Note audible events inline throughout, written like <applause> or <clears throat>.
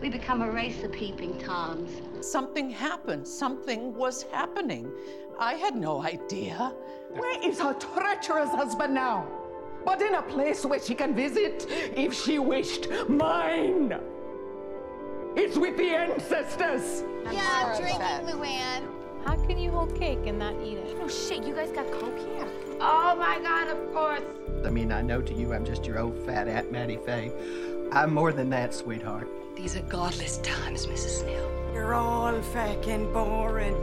We become a race of peeping toms. Something happened. Something was happening. I had no idea. Where is her treacherous husband now? But in a place where she can visit if she wished. Mine! It's with the ancestors! yeah, I'm drinking, Luann. How can you hold cake and not eat it? Oh shit, you guys got coke here? Oh my god, of course. I mean, I know to you I'm just your old fat Aunt Mattie Faye. I'm more than that, sweetheart. These are godless times, Mrs. Snell. You're all fucking boring.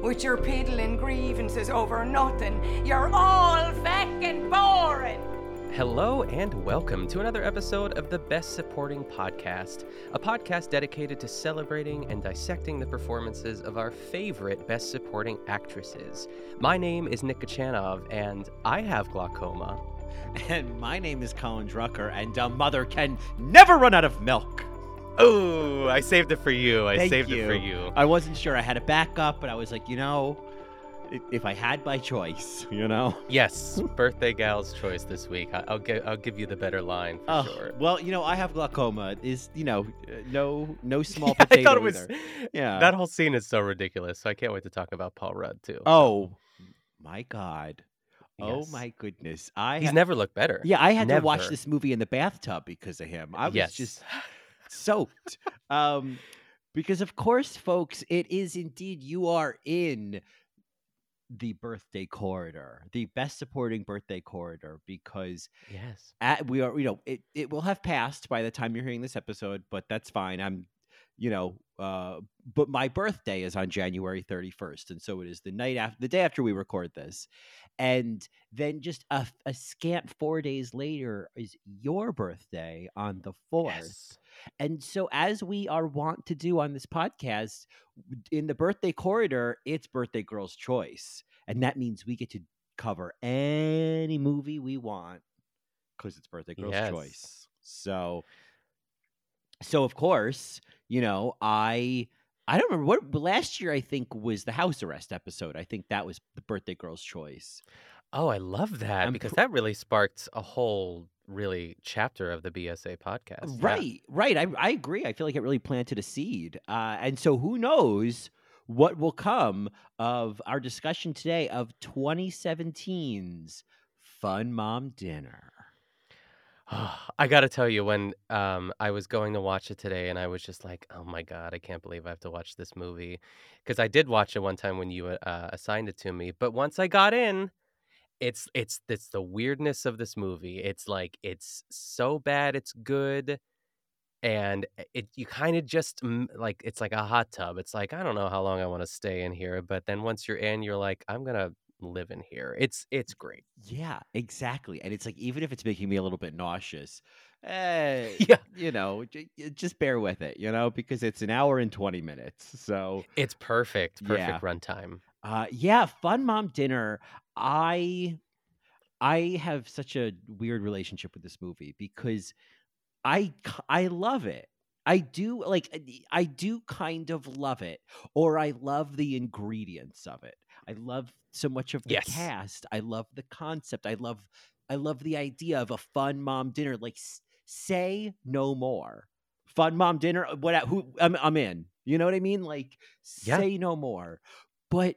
With your piddling grievances over nothing. You're all fucking boring. Hello and welcome to another episode of the Best Supporting Podcast, a podcast dedicated to celebrating and dissecting the performances of our favorite Best Supporting actresses. My name is Nick Kochanov, and I have glaucoma. And my name is Colin Drucker, and a mother can never run out of milk. Oh, I saved it for you. I Thank saved you. it for you. I wasn't sure I had a backup, but I was like, you know, if I had my choice, <laughs> you know. Yes, <laughs> birthday gal's choice this week. I- I'll give I'll give you the better line for Oh, sure. well, you know, I have glaucoma. Is you know, uh, no, no <laughs> small I potato thought it was either. Yeah. that whole scene is so ridiculous. So I can't wait to talk about Paul Rudd too. Oh, my God. Oh my goodness. I he's ha- never looked better. Yeah, I had to watch this movie in the bathtub because of him. I was yes. just soaked. um, because of course, folks, it is indeed you are in the birthday corridor, the best supporting birthday corridor, because yes. at, we are, you know, it, it will have passed by the time you're hearing this episode, but that's fine. I'm, you know, uh, but my birthday is on January 31st, and so it is the night after, the day after we record this, and then just a, a scant four days later is your birthday on the fourth. Yes. And so, as we are wont to do on this podcast, in the birthday corridor, it's birthday girl's choice. And that means we get to cover any movie we want because it's birthday girl's Yes. choice. So, so of course, you know, I. I don't remember what last year. I think was the house arrest episode. I think that was the birthday girl's choice. Oh, I love that I'm because pr- that really sparked a whole really chapter of the BSA podcast. Yeah. Right, right. I, I agree. I feel like it really planted a seed. Uh, and so who knows what will come of our discussion today of 2017's Fun Mom Dinner. <sighs> I got to tell you, when um, I was going to watch it today, and I was just like, "Oh my god, I can't believe I have to watch this movie," because I did watch it one time when you uh, assigned it to me. But once I got in, it's it's it's the weirdness of this movie. It's like it's so bad, it's good, and it you kind of just like it's like a hot tub. It's like I don't know how long I want to stay in here, but then once you're in, you're like, I'm gonna live in here. It's it's great. Yeah, exactly. And it's like, even if it's making me a little bit nauseous, eh, <laughs> Yeah. you know, j- just bear with it, you know, because it's an hour and 20 minutes. So, It's perfect, perfect Yeah. runtime. Uh, yeah, fun mom dinner. I I have such a weird relationship with this movie because I I love it. I do like I do kind of love it, or I love the ingredients of it. I love so much of the Yes. cast. I love the concept. I love I love the idea of a fun mom dinner. Like say no more. Fun mom dinner. uh, What? Who? I'm I'm in. You know what I mean? Like Yeah. say no more. But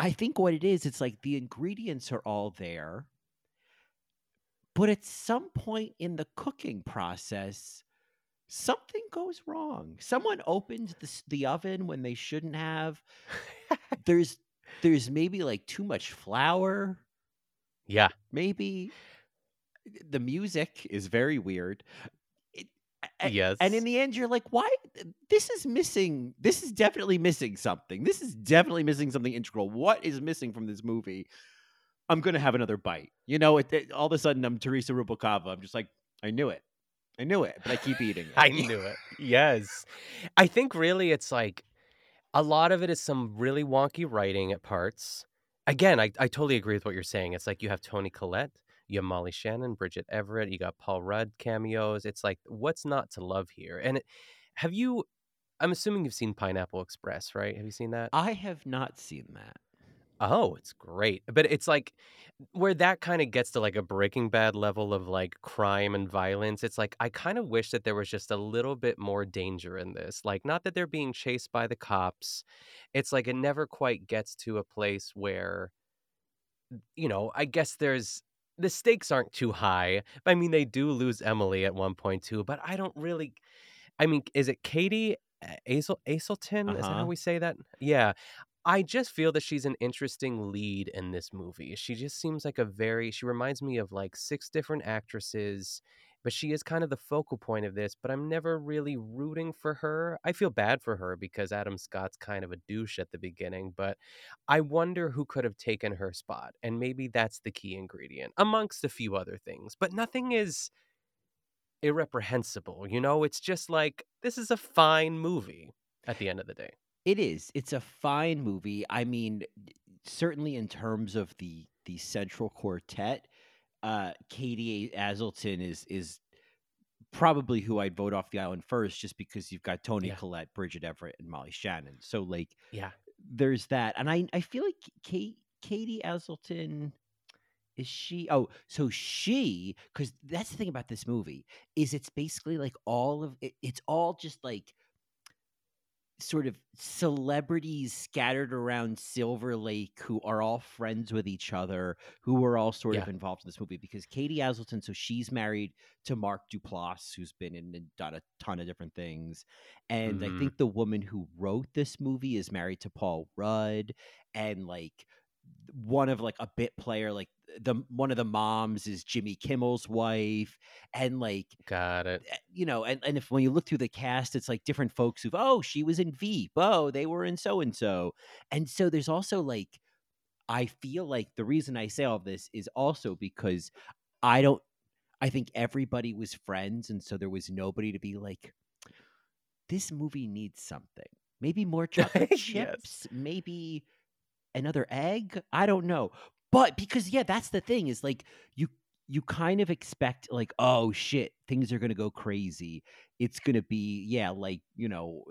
I think what it is, it's like the ingredients are all there. But at some point in the cooking process, something goes wrong. Someone opened the, the oven when they shouldn't have. <laughs> there's there's maybe like too much flour. Yeah. Maybe the music is very weird. It, a- a- Yes. and in the end, you're like, why? This is missing. This is definitely missing something. This is definitely missing something integral. What is missing from this movie? I'm going to have another bite. You know, it, it- all of a sudden, I'm Teresa Rubalcava. I'm just like, I knew it. I knew it, but I keep eating <laughs> it. I knew it. Yes. I think really it's like a lot of it is some really wonky writing at parts. Again, I, I totally agree with what you're saying. It's like you have Toni Collette, you have Molly Shannon, Bridget Everett, you got Paul Rudd cameos. It's like, what's not to love here? And it, have you, I'm assuming you've seen Pineapple Express, right? Have you seen that? I have not seen that. Oh, it's great. But it's like where that kind of gets to like a Breaking Bad level of like crime and violence. It's like I kind of wish that there was just a little bit more danger in this. Like not that they're being chased by the cops. It's like it never quite gets to a place where you know, I guess there's the stakes aren't too high. I mean, they do lose Emily at one point too, but I don't really I mean, is it Katie Azel Aselton? Is that how Uh-huh. we say that? Yeah. I just feel that she's an interesting lead in this movie. She just seems like a very she reminds me of like six different actresses, but she is kind of the focal point of this, but I'm never really rooting for her. I feel bad for her because Adam Scott's kind of a douche at the beginning, but I wonder who could have taken her spot. And maybe that's the key ingredient amongst a few other things. But nothing is irreprehensible, you know? It's just like this is a fine movie at the end of the day. It is. It's a fine movie. I mean, certainly in terms of the the central quartet, uh, Katie Aselton is is probably who I'd vote off the island first, just because you've got Toni Yeah. Collette, Bridget Everett, and Molly Shannon. So like, Yeah. there's that, and I I feel like Kate Katie Aselton is she oh so she because that's the thing about this movie is it's basically like all of it, it's all just like sort of celebrities scattered around Silver Lake who are all friends with each other, who are all sort of involved in this movie. Because Katie Aselton, so she's married to Mark Duplass, who's been in and done a ton of different things. And I Mhm. think the woman who wrote this movie is married to Paul Rudd. And like one of like a bit player, like the one of the moms is Jimmy Kimmel's wife. And like Got it. eh, you know, and, and if when you look through the cast, it's like different folks who've oh, she was in Veep, oh, they were in so and so. And so there's also like I feel like the reason I say all this is also because I don't I think everybody was friends, and so there was nobody to be like, this movie needs something. Maybe more <laughs> chocolate Yes. chips, maybe another egg. I don't know. But because yeah, that's the thing is like you you kind of expect like oh shit things are going to go crazy it's going to be yeah like you know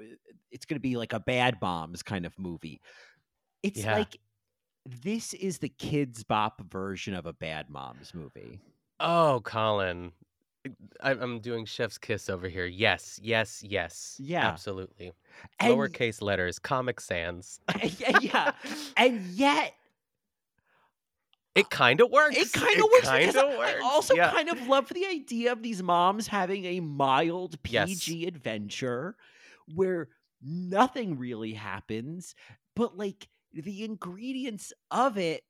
it's going to be like a bad moms kind of movie it's Yeah. like this is the Kidz Bop version of a bad moms movie Oh, Colin. I'm doing chef's kiss over here. Yes, yes, yes. Yeah. Absolutely. And- Lowercase letters, Comic Sans. <laughs> yeah, yeah and yet It kind of works. it kind of works Kind I- of works. I also yeah. kind of love the idea of these moms having a mild Yes. PG adventure where nothing really happens, but like the ingredients of it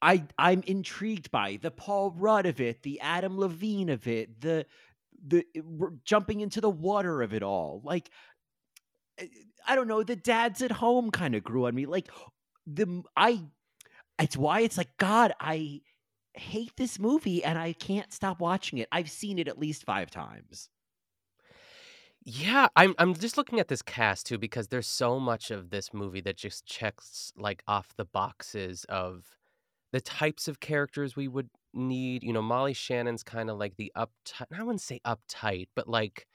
I I'm intrigued by the Paul Rudd of it, the Adam Levine of it, the the jumping into the water of it all. Like eh, I don't know, the dads at home kind of grew on me. Like the I it's why it's like god, I hate this movie and I can't stop watching it. I've seen it at least 5 times. Yeah, I'm I'm just looking at this cast too because there's so much of this movie that just checks like off the boxes of the types of characters we would need. You know, Molly Shannon's kind of like the uptight, I wouldn't say uptight, but like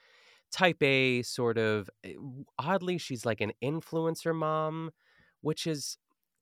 type A sort of eh, oddly she's like an influencer mom, which is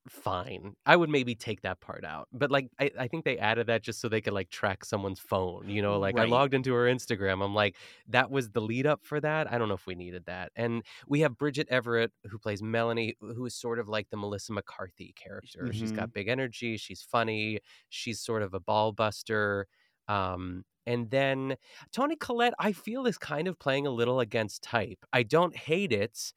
fine. I would maybe take that part out. But like I, I think they added that just so they could like track someone's phone. You know, like I logged into her Instagram. I'm like, that was the lead up for that. I don't know if we needed that. And we have Bridget Everett who plays Melanie, who is sort of like the Melissa McCarthy character. She's got big energy, she's funny, she's sort of a ball buster. Um, and then Toni Collette, I feel is kind of playing a little against type. I don't hate it.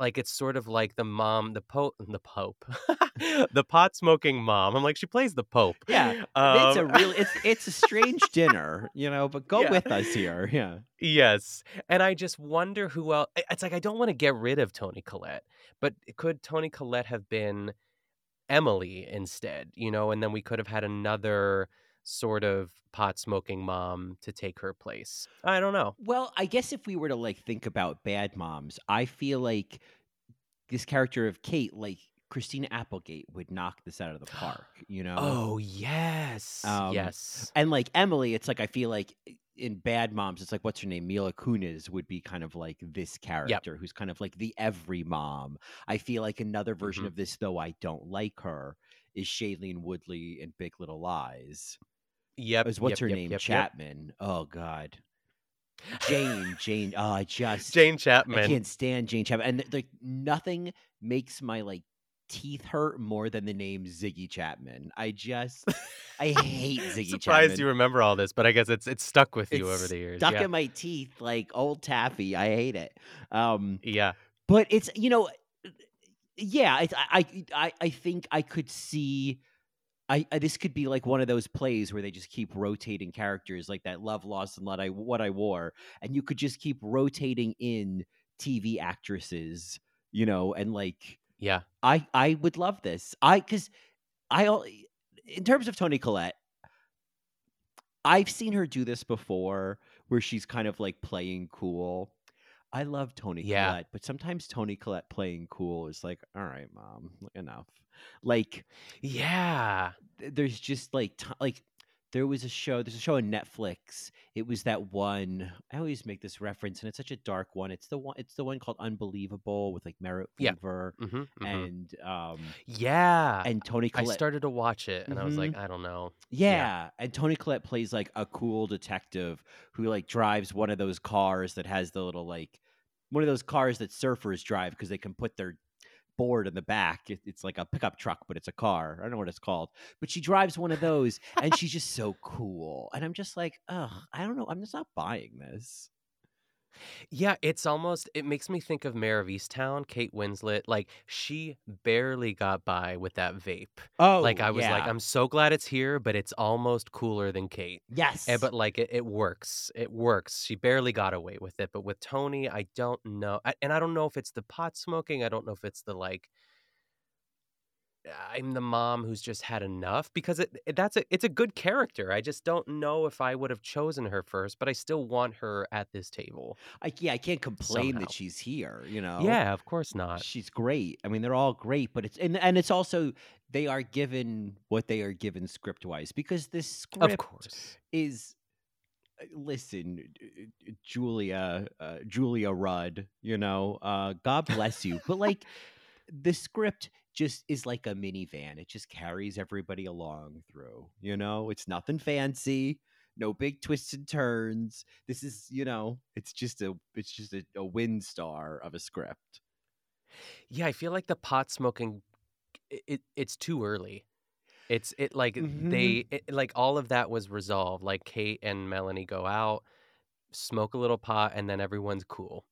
Like it's sort of like the mom, the pope, the pope, <laughs> the pot smoking mom. I'm like, she plays the pope. Yeah, it's a Um, real it's it's a strange dinner, you know, but go Yeah. with us here. Yeah. Yes. And I just wonder who else. It's like I don't want to get rid of Toni Collette, but could Toni Collette have been Emily instead? You know, and then we could have had another sort of pot smoking mom to take her place. I don't know. Well, I guess if we were to like think about bad moms, I feel like this character of Kate, like Christina Applegate, would knock this out of the park. <gasps> You know? Oh, yes. Um, yes. And like Emily, it's like I feel like in Bad Moms, it's like what's her name? Mila Kunis would be kind of like this character who's kind of like the every mom. I feel like another version Mhm. of this, though I don't like her, is Shailene Woodley in Big Little Lies. Yep. Is what's yep, her yep, name? Yep. Chapman. Oh God. Jane, Jane. Oh, I just Jane Chapman. I can't stand Jane Chapman. And like nothing makes my like teeth hurt more than the name Ziggy Chapman. I just I hate <laughs> Ziggy Surprised Chapman. you remember all this, but I guess it's it's stuck with you It's over the years. Stuck yeah. in my teeth like old taffy. I hate it. Um yeah. but it's you know yeah I, I i i think i could see I, I this could be like one of those plays where they just keep rotating characters like that love lost and what i what i wore and you could just keep rotating in tv actresses you know and like Yeah. i i would love this i because i in terms of toni collette i've seen her do this before where she's kind of like playing cool I love Toni Yeah. Collette, but sometimes Toni Collette playing cool is like, all right, mom, enough. Like, Yeah. there's just like, t- like, there was a show. There's a show on Netflix. It was that one. I always make this reference, and it's such a dark one. It's the one. It's the one called Unbelievable with like Merritt Yeah. Weaver hmm and um Yeah. and Toni I started to watch it and I was like, I don't know. Yeah. and Toni Collette plays like a cool detective who like drives one of those cars that has the little like one of those cars that surfers drive because they can put their board in the back. It- it's like a pickup truck, but it's a car. I don't know what it's called, but she drives one of those, and she's just so cool. And I'm just like, ugh, I don't know. I'm just not buying this. Yeah, it's almost it makes me think of Mare of Easttown, Kate Winslet. Like she barely got by with that vape. Oh, like I was like. I'm so glad it's here, but it's almost cooler than Kate. Eh, yes, And, but like it, it works. It works. She barely got away with it. But with Toni, I don't know. I, and I don't know if it's the pot smoking. I don't know if it's the like I'm the mom who's just had enough because it, it- that's a it's a good character. I just don't know if I would have chosen her first, but I still want her at this table. I, yeah, I can't complain somehow. that she's here. You know, Yeah, of course not. She's great. I mean, they're all great, but it's and and it's also they are given what they are given script wise because this script Of course. is uh, listen Julia uh, Julia Rudd, you know, uh God bless you, but like <laughs> the script just is like a minivan. It just carries everybody along through, you know? It's nothing fancy. No big twists and turns. This is, you know, it's just a it's just a, a Windstar of a script. Yeah, I feel like the pot smoking it, it it's too early. It's it like Mhm. they it, like all of that was resolved. Like Kate and Melanie go out, smoke a little pot, and then everyone's cool.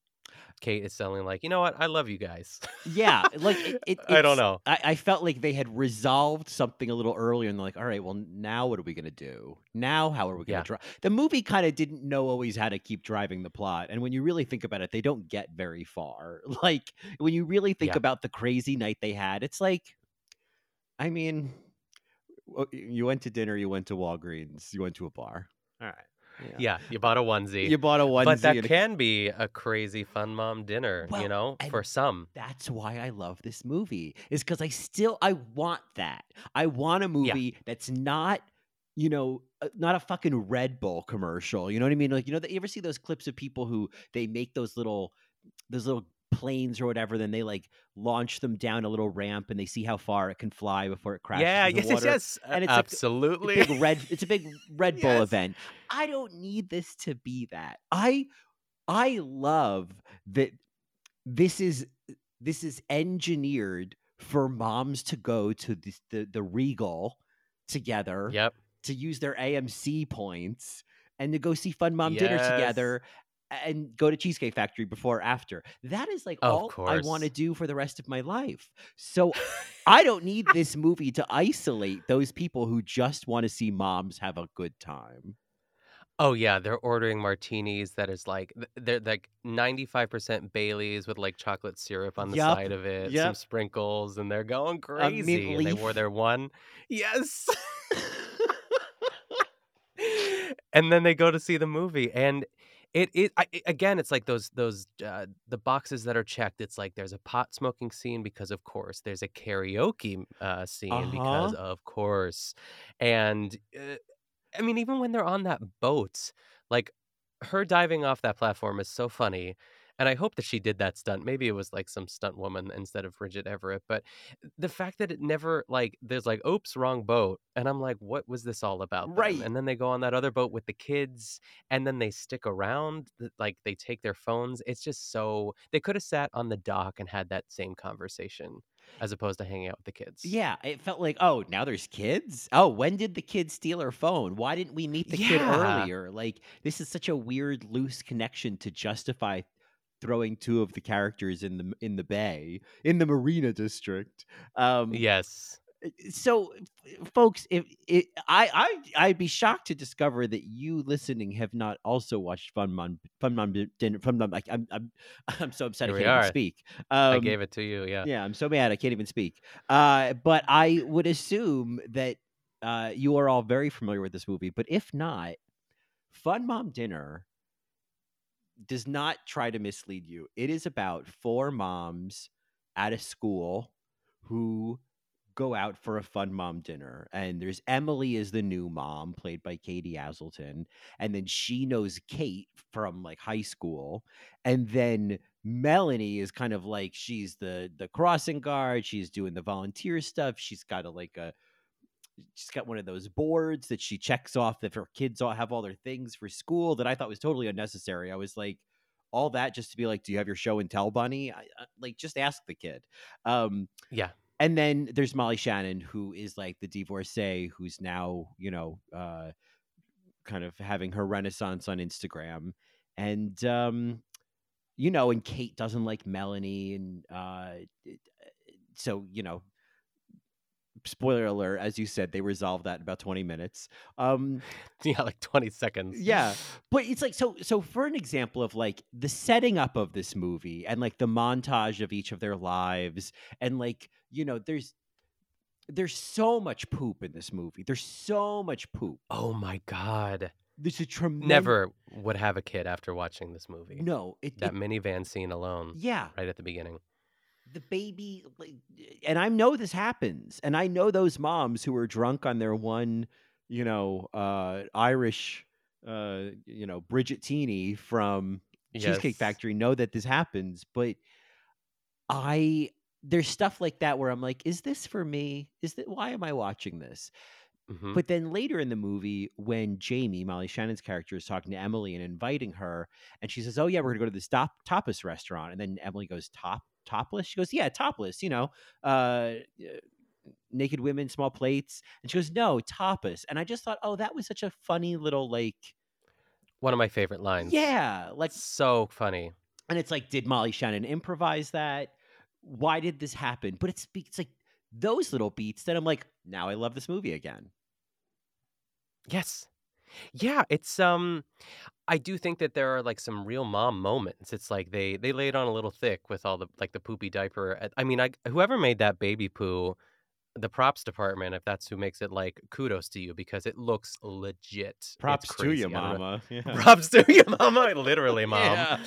Kate is selling like, you know what? I love you guys. Yeah, <laughs> like it, it, I don't know. I, I felt like they had resolved something a little earlier, and they're like, "All right, well, now what are we gonna do? Now how are we gonna Yeah. drive?" The movie kind of didn't know always how to keep driving the plot, and when you really think about it, they don't get very far. <laughs> Like when you really think Yeah. about the crazy night they had, it's like, I mean, you went to dinner, you went to Walgreens, you went to a bar. Yeah, you bought a onesie. you bought a onesie. but that and a- can be a crazy fun mom dinner, Well, you know, and for some. that's why I love this movie is because I still I want that. I want a movie that's not you know uh, not a fucking Red Bull commercial. You know what I mean? Like you know that you ever see those clips of people who they make those little those little planes or whatever then they like launch them down a little ramp and they see how far it can fly before it crashes Yeah, yes, yes, water. yes. And it's like a- Absolutely. a big red it's a big <laughs> red bull Yes. event i don't need this to be that i i love that this is this is engineered for moms to go to the the, the regal together yep. to use their amc points and to go see fun mom dinner together and go to cheesecake factory before or after that is like Of all i want to do for the rest of my life so <laughs> I don't need this movie to isolate those people who just want to see moms have a good time. Oh yeah, they're ordering martinis that is like they're like 95% Baileys with like chocolate syrup on the Yup, side of it, some sprinkles, and they're going crazy. and they wore their one. <laughs> Yes. <laughs> and then they go to see the movie and it it I, it- again it's like those those uh, the boxes that are checked it's like there's a pot smoking scene because of course there's a karaoke uh, scene because Uh-huh. of course and uh, I mean, even when they're on that boat, like her diving off that platform is so funny. And I hope that she did that stunt. Maybe it was like some stunt woman instead of Bridget Everett. But the fact that it never like there's like, oops, wrong boat. And I'm like, what was this all about? Right. And then they go on that other boat with the kids and then they stick around. Like they take their phones. It's just so they could have sat on the dock and had that same conversation as opposed to hanging out with the kids. Yeah, it felt like, oh, now there's kids. Oh, when did the kid steal her phone? Why didn't we meet the kid earlier? Like, this is such a weird, loose connection to justify throwing two of the characters in the in the bay in the marina district. Um, Yes. so folks if it, I, I i'd be shocked to discover that you listening have not also watched fun mom fun mom dinner fun mom like i'm i'm, <laughs> I'm so upset Here i can't even speak I um, gave it to you. Yeah. yeah i'm so mad i can't even speak uh but i would assume that uh you are all very familiar with this movie but if not fun mom dinner does not try to mislead you. It is about four moms at a school who go out for a fun mom dinner and there's emily is the new mom played by katie aselton and then she knows kate from like high school and then melanie is kind of like she's the the crossing guard she's doing the volunteer stuff she's got a like a she's got one of those boards that she checks off if her kids all have all their things for school that i thought was totally unnecessary i was like all that just to be like do you have your show and tell bunny I, I, like just ask the kid um Yeah. and then there's Molly Shannon, who is like the divorcee, who's now, you know, uh, kind of having her renaissance on Instagram. And, um, you know, and Kate doesn't like Melanie. And uh, so, you know, spoiler alert, as you said, they resolve that in about 20 minutes. Um, <sighs> Yeah, like 20 seconds. yeah, <sighs> but it's like so. So for an example of like the setting up of this movie and like the montage of each of their lives, and like you know, there's there's so much poop in this movie. There's so much poop. Oh my God. There's a tremendous Never would have a kid after watching this movie. no. It, That it- minivan scene alone, yeah, right at the beginning. The baby, like, and I know this happens, and I know those moms who are drunk on their one, you know, uh, Irish, uh, you know, Bridget Teeny from Cheesecake Yes. Factory know that this happens, but I there's stuff like that where I'm like, is this for me? Is that why am I watching this? Mhm. But then later in the movie, when Jamie, Molly Shannon's character, is talking to Emily and inviting her, and she says, "Oh yeah, we're gonna go to this top tapas restaurant," and then Emily goes, "Top topless?" She goes, "Yeah, topless. You know, uh, naked women, small plates." And she goes, "No, tapas." And I just thought, oh, that was such a funny little like, One of my favorite lines. yeah, like So funny. and it's like, did Molly Shannon improvise that? Why did this happen? But it's it's like those little beats that I'm like, now I love this movie again. Yes. Yeah, it's um I do think that there are like some real mom moments. It's like they they lay it on a little thick with all the like the poopy diaper. I mean, I whoever made that baby poo, the props department, if that's who makes it, like kudos to you because it looks legit. It's Props to crazy. you, I don't know- mama. <laughs> Yeah. Props to you, mama. Literally, <laughs> mom. Yeah.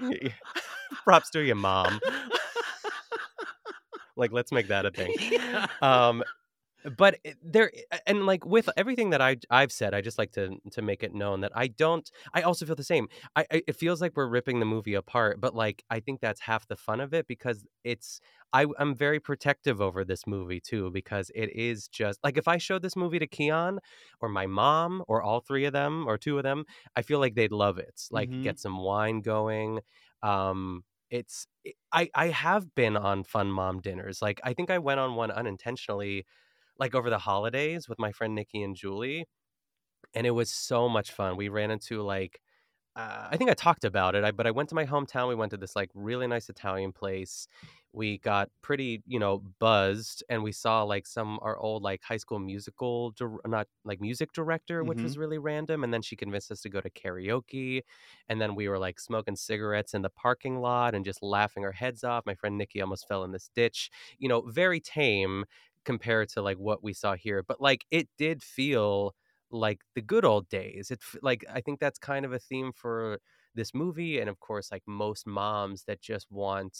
<laughs> Props to you, mom. like, let's make that a thing. Yeah. Um, but there and like with everything that I I've said, I just like to to make it known that I don't. I also feel the same. I, I it feels like we're ripping the movie apart, but like I think that's half the fun of it because it's I I'm very protective over this movie too because it is just like if I showed this movie to Keon or my mom or all three of them or two of them, I feel like they'd love it. Like Mhm. get some wine going. Um, it's it- I I have been on fun mom dinners. Like I think I went on one unintentionally, like over the holidays with my friend Nikki and Julie, and it was so much fun. We ran into like. Uh, I think I talked about it, I, but I went to my hometown. We went to this like really nice Italian place. We got pretty, you know, buzzed, and we saw like some our old like high school musical, dir- not like music director, which was really random. And then she convinced us to go to karaoke, and then we were like smoking cigarettes in the parking lot and just laughing our heads off. My friend Nikki almost fell in this ditch. You know, very tame compared to like what we saw here, but like it did feel like the good old days. It like I think that's kind of a theme for this movie, and of course, like most moms that just want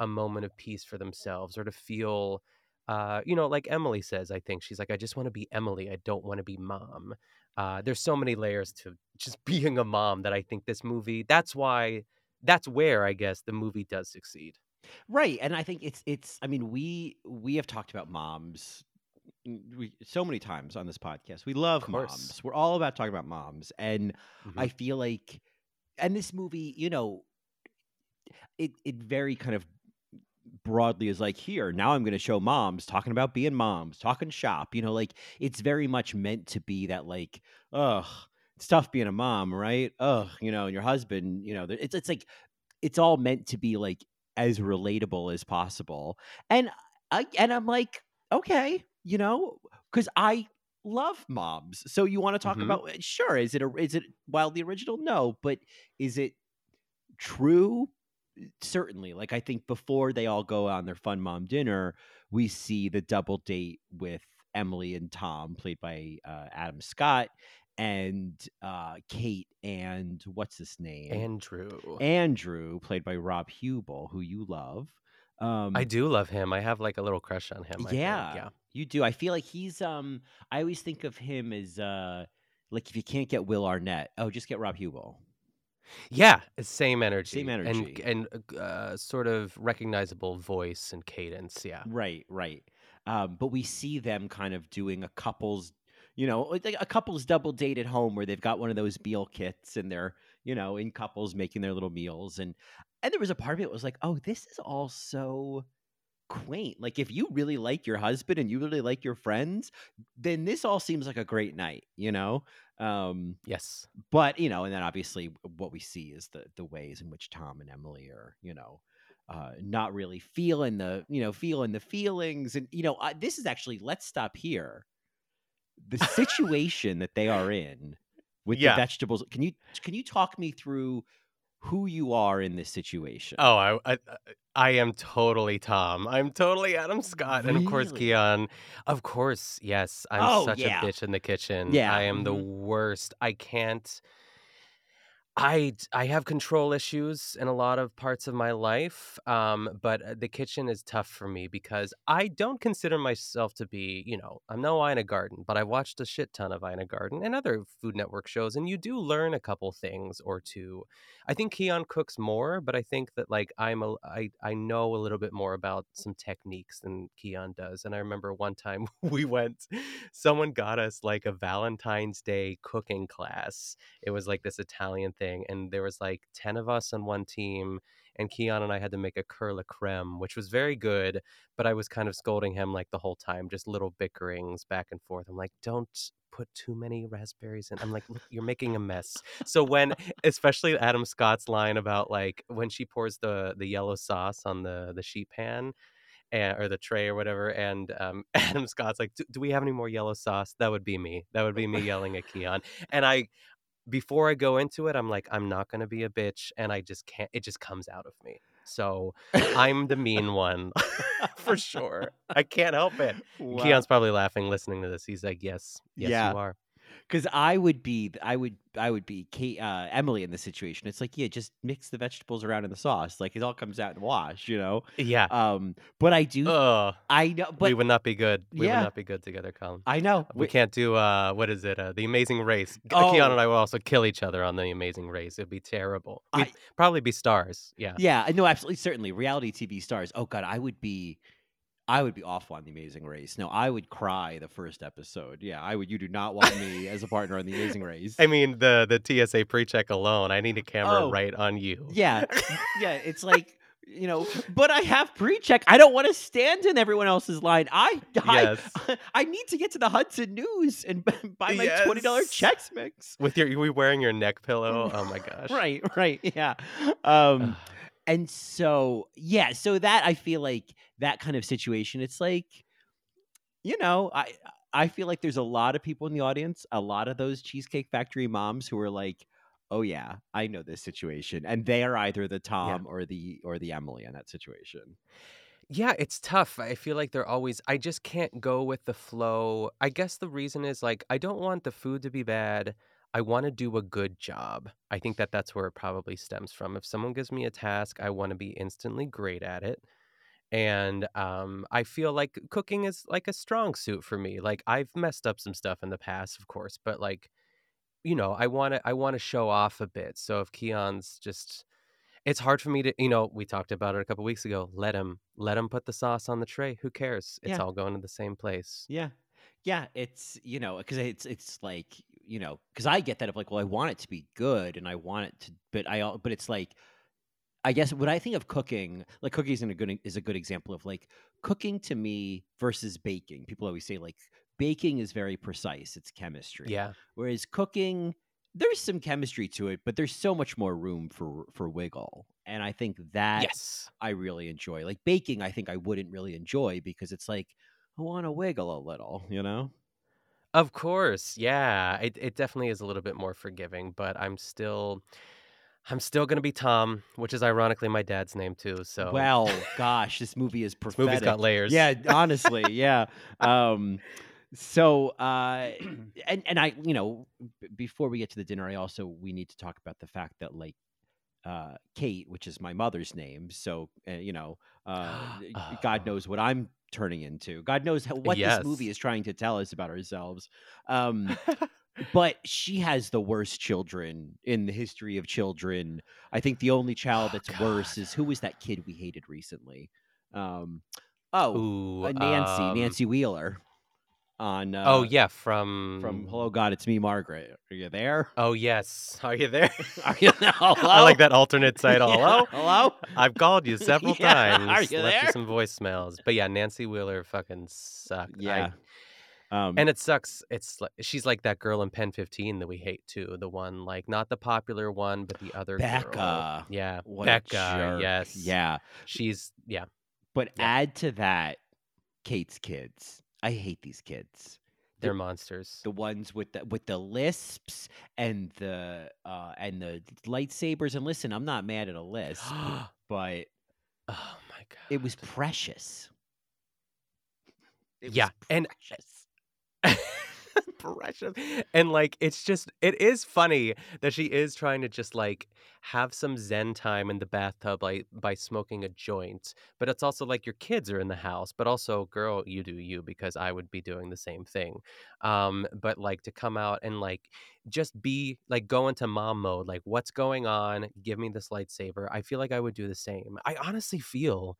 a moment of peace for themselves or to feel. Uh, you know, like Emily says, I think she's like, I just want to be Emily. I don't want to be mom. uh, there's so many layers to just <laughs> being a mom that I think this movie. That's why. That's where I guess the movie does succeed. Right, and I think it's it's. I mean, we we have talked about moms mm, we, so many times on this podcast. We love moms. We're all about talking about moms, and Mhm. I feel like, and this movie, you know, it it very kind of broadly is like here now i'm going to show moms talking about being moms talking shop you know like it's very much meant to be that like ugh it's tough being a mom right ugh you know and your husband you know it's it's like it's all meant to be like as relatable as possible and i and i'm like okay you know because i love moms so you want to talk Mhm. about sure is it a is it wildly original no but is it true certainly like i think before they all go on their fun mom dinner we see the double date with emily and tom played by uh, adam scott and uh, kate and what's his name Andrew. andrew played by rob huebel who you love um, I do love him. I have like a little crush on him. I think, yeah, Yeah. you do. I feel like he's. Um, I always think of him as uh, like if you can't get Will Arnett, oh, just get Rob Huebel. Yeah. Same energy. Same energy. And, and uh, sort of recognizable voice and cadence. Yeah. Right, right. Um, but we see them kind of doing a couple's, you know, like a couple's double date at home where they've got one of those meal kits and they're, you know, in couples making their little meals. And and there was a part of it was like, oh, this is all so quaint. Like if you really like your husband and you really like your friends, then this all seems like a great night, you know? Um, Yes. but you know, and then obviously what we see is the the ways in which Tom and Emily are, you know, uh, not really feeling the, you know, feeling the feelings, and you know, I, this is actually let's stop here. The situation that they are in with Yeah. the vegetables. Can you can you talk me through who you are in this situation? Oh, I, I I am totally Tom. I'm totally Adam Scott, and of course Really? Keon. Of course, yes. I'm Oh, such yeah. a bitch in the kitchen. Yeah, I am the mhm. worst. I can't. I I have control issues in a lot of parts of my life, um, but uh, the kitchen is tough for me because I don't consider myself to be, you know, I'm no Ina Garten, but I watched a shit ton of Ina Garten and other Food Network shows, and you do learn a couple things or two. I think Keon cooks more, but I think that like I'm a I I know a little bit more about some techniques than Keon does. And I remember one time <laughs> we went, someone got us like a Valentine's Day cooking class. It was like this Italian thing, and there was like ten of us on one team. And Keon and I had to make a curl creme, which was very good, but I was kind of scolding him like the whole time, just little bickerings back and forth. I'm like, don't put too many raspberries in. I'm like, look, you're making a mess. So when especially Adam Scott's line about like when she pours the the yellow sauce on the the sheet pan and, or the tray or whatever and um, <laughs> Adam Scott's like do we have any more yellow sauce that would be me that would be me yelling at Keon and I before I go into it I'm like I'm not going to be a bitch and I just can't it just comes out of me. So I'm the mean one <laughs> for sure. I can't help it. <laughs> Wow. Keon's probably laughing listening to this. He's like yes yes Yeah. you are because I would be, I would, I would be Kate, uh, Emily in this situation. It's like, yeah, just mix the vegetables around in the sauce, like it all comes out in the wash, you know. yeah Um, but I do, Ugh. I know, but we would not be good. We Yeah. would not be good together, Colin. I know We can't do uh what is it? Uh, the Amazing Race. Oh. Keon and I will also kill each other on the Amazing Race. It'd be terrible. We'd I- probably be stars. Yeah. Yeah, No, absolutely, certainly. Reality TV stars. Oh God, I would be, I would be awful on The Amazing Race. No, I would cry the first episode. Yeah, I would. You do not want me as a partner on The Amazing Race. <laughs> I mean the the TSA pre-check alone. I need a camera Oh. right on you. Yeah, <laughs> yeah. It's like you know, but I have pre-check. I don't want to stand in everyone else's line. I, I, Yes. <laughs> I need to get to the Hudson News and buy my twenty dollars Chex Mix. With your you we wearing your neck pillow. Oh my gosh. Right, right, yeah. Um, and so yeah, so that I feel like that kind of situation. It's like, you know, I I feel like there's a lot of people in the audience, a lot of those Cheesecake Factory moms who are like, oh yeah, I know this situation, and they are either the Tom or the or the Emily in that situation. Yeah, it's tough. I feel like they're always I just can't go with the flow. I guess the reason is like I don't want the food to be bad. I want to do a good job. I think that that's where it probably stems from. If someone gives me a task, I want to be instantly great at it. And um, I feel like cooking is like a strong suit for me. Like I've messed up some stuff in the past, of course, but like you know, I want to I want to show off a bit. So if Keon's just it's hard for me to, you know, we talked about it a couple weeks ago. Let him let him put the sauce on the tray. Who cares? It's Yeah. all going to the same place. Yeah. Yeah, it's you know because it's it's like you know because I get that of like well I want it to be good and I want it to but I but it's like I guess when I think of cooking like cookies is a good is a good example of like cooking to me versus baking. People always say like baking is very precise. It's chemistry. Yeah. Whereas cooking there's some chemistry to it, but there's so much more room for for wiggle. And I think that Yes. I really enjoy. Like baking, I think I wouldn't really enjoy because it's like I want to wiggle a little, you know? Of course. Yeah. It it definitely is a little bit more forgiving, but I'm still I'm still going to be Tom, which is ironically my dad's name too. So Well, <laughs> gosh, this movie is this prophetic. movie's got layers. Yeah, honestly, yeah. Um, so, uh, <clears throat> and and I, you know, b- before we get to the dinner, I also we need to talk about the fact that like. Uh, Kate, which is my mother's name, so uh, you know, uh, <gasps> God Oh. knows what I'm turning into. God knows how, what Yes. this movie is trying to tell us about ourselves. Um, <laughs> but she has the worst children in the history of children. I think the only child Oh, that's worse is who was that kid we hated recently? Um, oh, Ooh, uh, Nancy, um, Nancy Wheeler. On uh, oh yeah, from from Hello God, it's me, Margaret. Are you there? Oh yes, <laughs> are you there? <laughs> Are you hello? <laughs> I like that alternate title. Yeah, Hello, hello? I've called you several Yeah, times. are you left there? you some voicemails, but yeah, Nancy Wheeler fucking sucked. I- Yeah. Um, and it sucks. It's like she's like that girl in PEN15 that we hate too. The one like not the popular one, but the other girl. Becca. Yeah, what Becca. Yes. Yeah. She's yeah. But Yeah. add to that Kate's kids. I hate these kids. They're monsters. the ones with the with the lisps and the uh and the lightsabers and listen i'm not mad at a lisp <gasps> but Oh my god. it was precious It was Yeah, and- <laughs> <laughs> precious. and like it's just it is funny that she is trying to just like have some zen time in the bathtub like by smoking a joint but it's also like your kids are in the house but also girl you do you because i would be doing the same thing. Um but like to come out and like just be like go into mom mode like what's going on? Give me this lightsaber. I feel like i would do the same. I honestly feel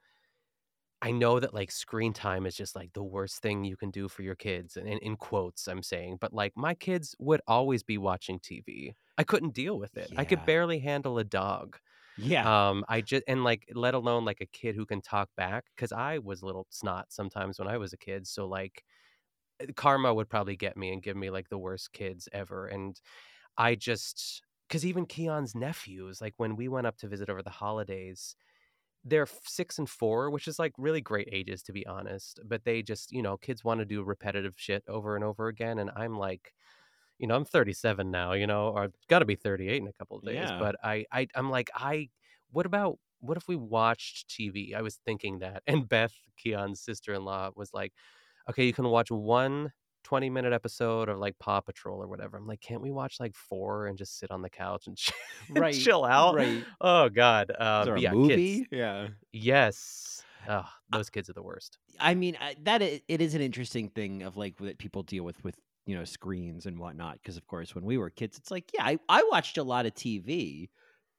I know that like screen time is just like the worst thing you can do for your kids, and in, in quotes, I'm saying, but like my kids would always be watching TV. I couldn't deal with it. I could barely handle a dog. yeah Um, I just and like let alone like a kid who can talk back because I was a little snot sometimes when I was a kid. So like uh, karma would probably get me and give me like the worst kids ever. And I just because even Keon's nephews, like when we went up to visit over the holidays, they're six and four, which is like really great ages to be honest. But they just, you know, kids want to do repetitive shit over and over again. And I'm like, you know, I'm 37 now, you know, or I've got to be 38 in a couple of days. Yeah. But I, I, I'm like, I, what about, what if we watched TV? I was thinking that. <laughs> And Beth, Keon's sister in law, was like, okay, you can watch one 20 minute episode of like Paw Patrol or whatever. I'm like, can't we watch like four and just sit on the couch and, ch- <laughs> and Right, chill out? right Oh God. Is Uh, yeah, movie kids. yeah Yes. Oh, those kids are the worst. i mean I- that i- it is an interesting thing of like that people deal with with you know screens and whatnot because of course when we were kids it's like yeah I, I watched a lot of tv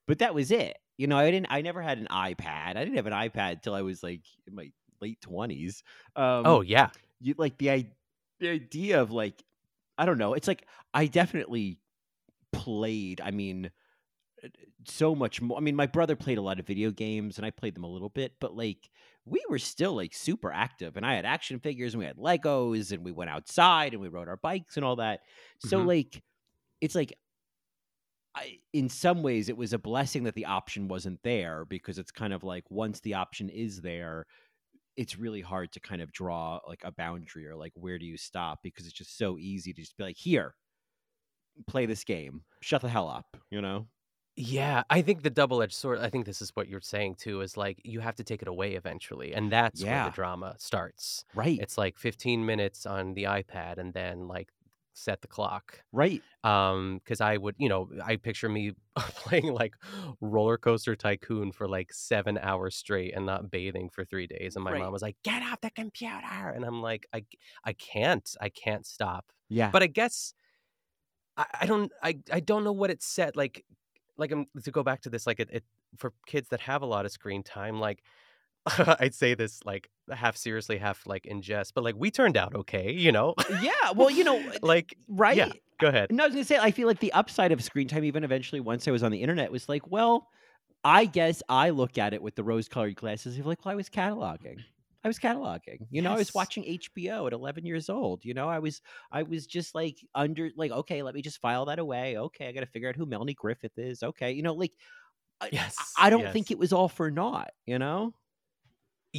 but that was it you know i didn't i never had an ipad i didn't have an ipad till i was like in my late 20s um oh yeah. you like the, i- the idea of like i don't know it's like i definitely played i mean uh, so much more i mean my brother played a lot of video games and i played them a little bit but like we were still like super active and i had action figures and we had legos and we went outside and we rode our bikes and all that so Mhm. like it's like I, in some ways it was a blessing that the option wasn't there because it's kind of like once the option is there it's really hard to kind of draw like a boundary or like where do you stop because it's just so easy to just be like here play this game shut the hell up you know Yeah, I think the double-edged sword. I think this is what you're saying too. Is like you have to take it away eventually, and that's where the drama starts. right It's like 15 minutes on the iPad, and then like set the clock. right Um, because I would, you know, I picture me <laughs> playing like Roller Coaster Tycoon for like seven hours straight and not bathing for three days, and my Right. mom was like, "Get off the computer," and I'm like, "I, I can't, I can't stop." yeah But I guess I, I don't I I don't know what it said like like um, to go back to this like it, it for kids that have a lot of screen time like <laughs> I'd say this like half seriously half like in jest but like we turned out okay you know Yeah, well, you know, <laughs> like right? yeah go ahead No, I was gonna say I feel like the upside of screen time, even eventually once I was on the internet, was like, well, I guess I look at it with the rose-colored glasses of like, well, I was cataloging. I was cataloging. You know, I was watching HBO at 11 years old. You know, I was I was just like under like, okay, let me just file that away. Okay, I got to figure out who Melanie Griffith is. Okay, you know, like I, yes I don't yes. think it was all for naught. You know?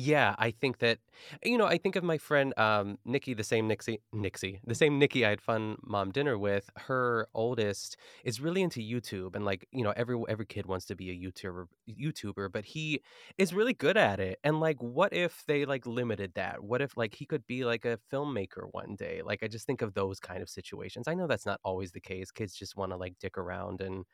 Yeah, I think that you know, I think of my friend um Nikki, the same Nixie Nixie, the same Nikki I had fun mom dinner with. Her oldest is really into YouTube and like, you know, every every kid wants to be a YouTuber YouTuber, but he is really good at it. And like what if they like limited that? What if like he could be like a filmmaker one day? Like I just think of those kind of situations. I know that's not always the case. Kids just want to like dick around and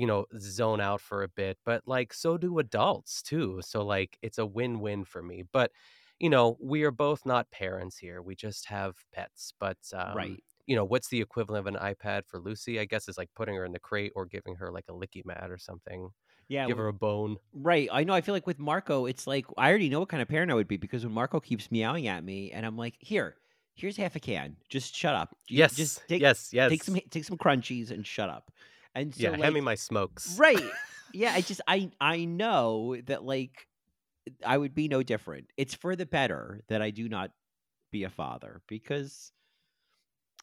you know, zone out for a bit, but like so do adults too. So like it's a win-win for me. But you know, we are both not parents here. We just have pets. But um, Right. you know, what's the equivalent of an iPad for Lucy? I guess is like putting her in the crate or giving her like a licky mat or something. Yeah. Give her a bone. Right. I know. I feel like with Marco, it's like I already know what kind of parent I would be because when Marco keeps meowing at me, and I'm like, "Here, here's half a can. Just shut up. You- Yes. Just take, yes. Yes. take some take some crunchies and shut up." And so, yeah. hand me my smokes. right. <laughs> Yeah. I just I I know that like I would be no different. It's for the better that I do not be a father because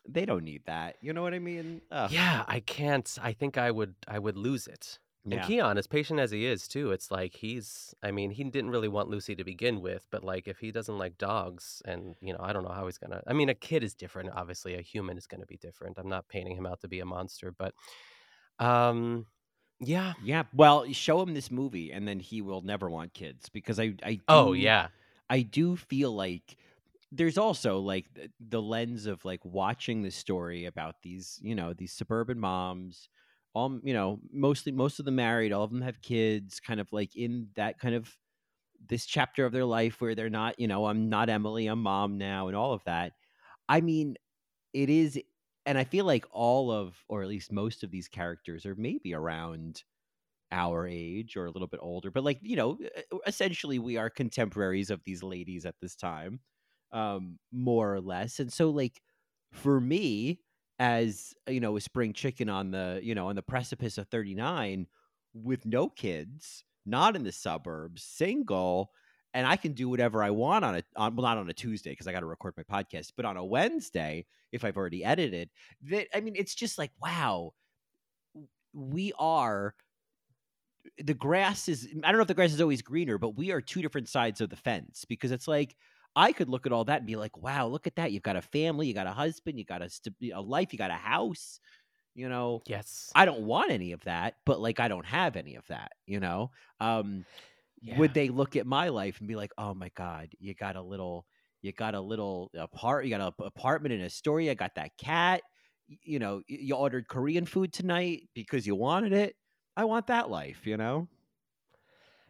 they don't need that. You know what I mean? Ugh. Yeah, I can't. I think I would. I would lose it. And Yeah. Keon, as patient as he is too, it's like he's. I mean, he didn't really want Lucy to begin with, but like if he doesn't like dogs, and you know, I don't know how he's gonna. I mean, a kid is different. Obviously, a human is gonna be different. I'm not painting him out to be a monster, but, um, yeah. Yeah. Well, show him this movie, and then he will never want kids because I I Oh yeah. I do feel like there's also like the lens of like watching the story about these, you know, these suburban moms, all you know, mostly most of them married, all of them have kids, kind of like in that kind of this chapter of their life where they're not, you know, I'm not Emily, I'm mom now, and all of that. I mean, it is, and I feel like all of, or at least most of these characters are maybe around our age or a little bit older, but like, you know, essentially we are contemporaries of these ladies at this time, um, more or less. And so, like, for me, as you know, a spring chicken on the, you know, on the precipice of 39 with no kids, not in the suburbs, single, and I can do whatever I want on a on well not on a Tuesday because I got to record my podcast, but on a Wednesday if I've already edited. That I mean, it's just like wow, we are the grass is I don't know if the grass is always greener, but we are two different sides of the fence because it's like I could look at all that and be like, wow, look at that. You've got a family, you got a husband, you got a, a life, you got a house. You know, Yes. I don't want any of that, but like I don't have any of that, you know? Um Yeah. would they look at my life and be like, "Oh my god, you got a little you got a little apart you got an apartment in Astoria, got that cat, you know, you ordered Korean food tonight because you wanted it. I want that life, you know?"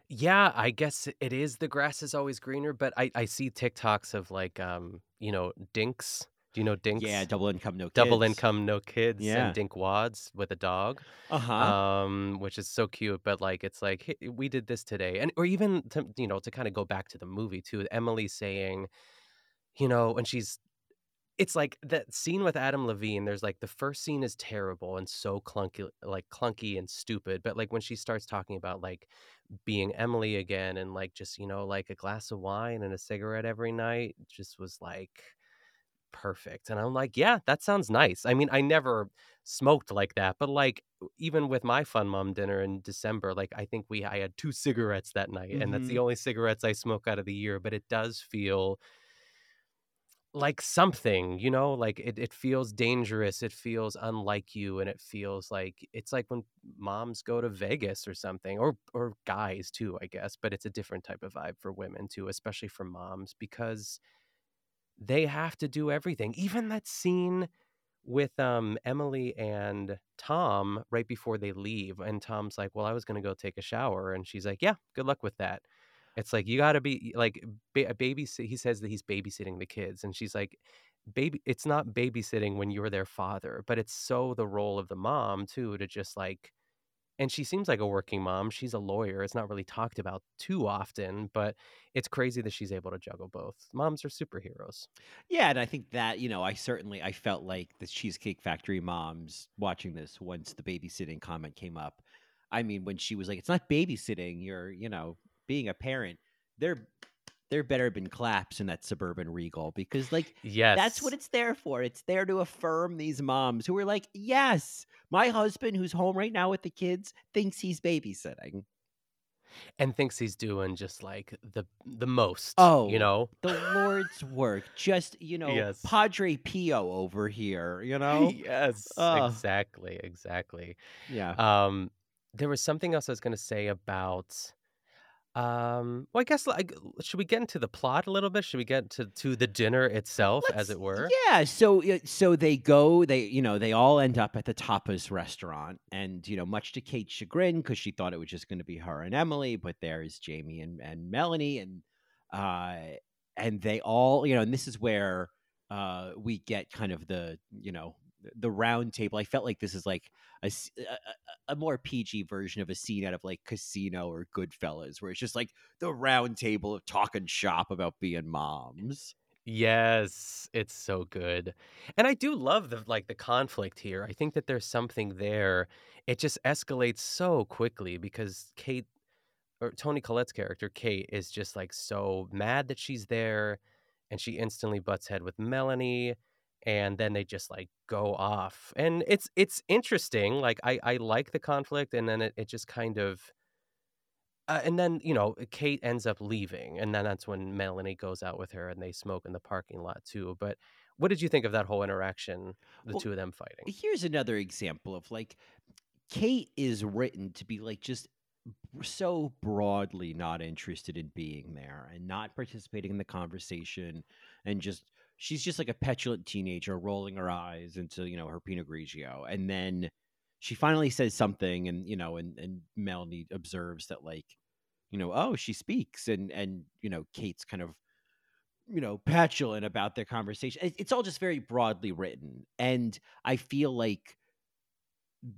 Yeah, I guess it is. The grass is always greener, but I I see TikToks of like um you know dinks. Do you know dinks? Yeah, double income no kids. double income, no kids, Yeah. and dink wads with a dog. Uh-huh. um which is so cute but like it's like "Hey, we did this today and or even to you know to kind of go back to the movie too emily saying you know when she's it's like that scene with adam levine there's like the first scene is terrible and so clunky like clunky and stupid but like when she starts talking about like being emily again and like just you know like a glass of wine and a cigarette every night just was like perfect and i'm like yeah that sounds nice i mean i never smoked like that but like even with my fun mom dinner in december like i think we i had two cigarettes that night and that's the Mhm. only cigarettes i smoke out of the year but it does feel like something you know like it, it feels dangerous it feels unlike you and it feels like it's like when moms go to vegas or something or or guys too i guess but it's a different type of vibe for women too especially for moms because they have to do everything. Even that scene with um emily and tom right before they leave and tom's like well i was going to go take a shower and she's like yeah good luck with that. It's like you got to be like a baby he says that he's babysitting the kids and she's like baby it's not babysitting when you're their father, but it's so the role of the mom too to just like and she seems like a working mom. She's a lawyer. It's not really talked about too often, but it's crazy that she's able to juggle both. Moms are superheroes. Yeah, and I think that, you know, I certainly I felt like the Cheesecake Factory moms watching this once the babysitting comment came up. I mean, when she was like, It's not babysitting, you're, you know, being a parent, there there better have been claps in that suburban regal because like Yes. that's what it's there for. It's there to affirm these moms who are like, Yes, my husband who's home right now with the kids thinks he's babysitting. and thinks he's doing just like the the most. Oh, you know? the Lord's work. Just, you know, Yes. Padre Pio over here, you <laughs> know? yes. Ugh. Exactly. Exactly. Yeah. Um, there was something else I was going to say about. Um, well, I guess like, should we get into the plot a little bit? Should we get to to the dinner itself, as Let's- it were? Yeah, so so they go, they you know they all end up at the tapas restaurant, and you know much to Kate's chagrin because she thought it was just going to be her and Emily, but there's Jamie and and Melanie, and uh and they all you know, and this is where uh we get kind of the you know the round table. I felt like this is like a a more PG version of a scene out of like Casino or Goodfellas, where it's just like the round table of talking shop about being moms. Yes, it's so good. And I do love the like the conflict here. I think that there's something there. It just escalates so quickly because Kate or Toni Collette's character, Kate, is just like so mad that she's there and she instantly butts head with Melanie and then they just like go off. And it's it's interesting. Like I I like the conflict and then it, it just kind of uh, and then you know Kate ends up leaving, and then that's when Melanie goes out with her, and they smoke in the parking lot too. But what did you think of that whole interaction, the Well, two of them fighting? Here's another example of like Kate is written to be like just so broadly not interested in being there and not participating in the conversation and just she's just like a petulant teenager rolling her eyes into you know her pinot grigio and then she finally says something and you know and and melanie observes that like you know oh she speaks and and you know kate's kind of you know petulant about their conversation. It's all just very broadly written and i feel like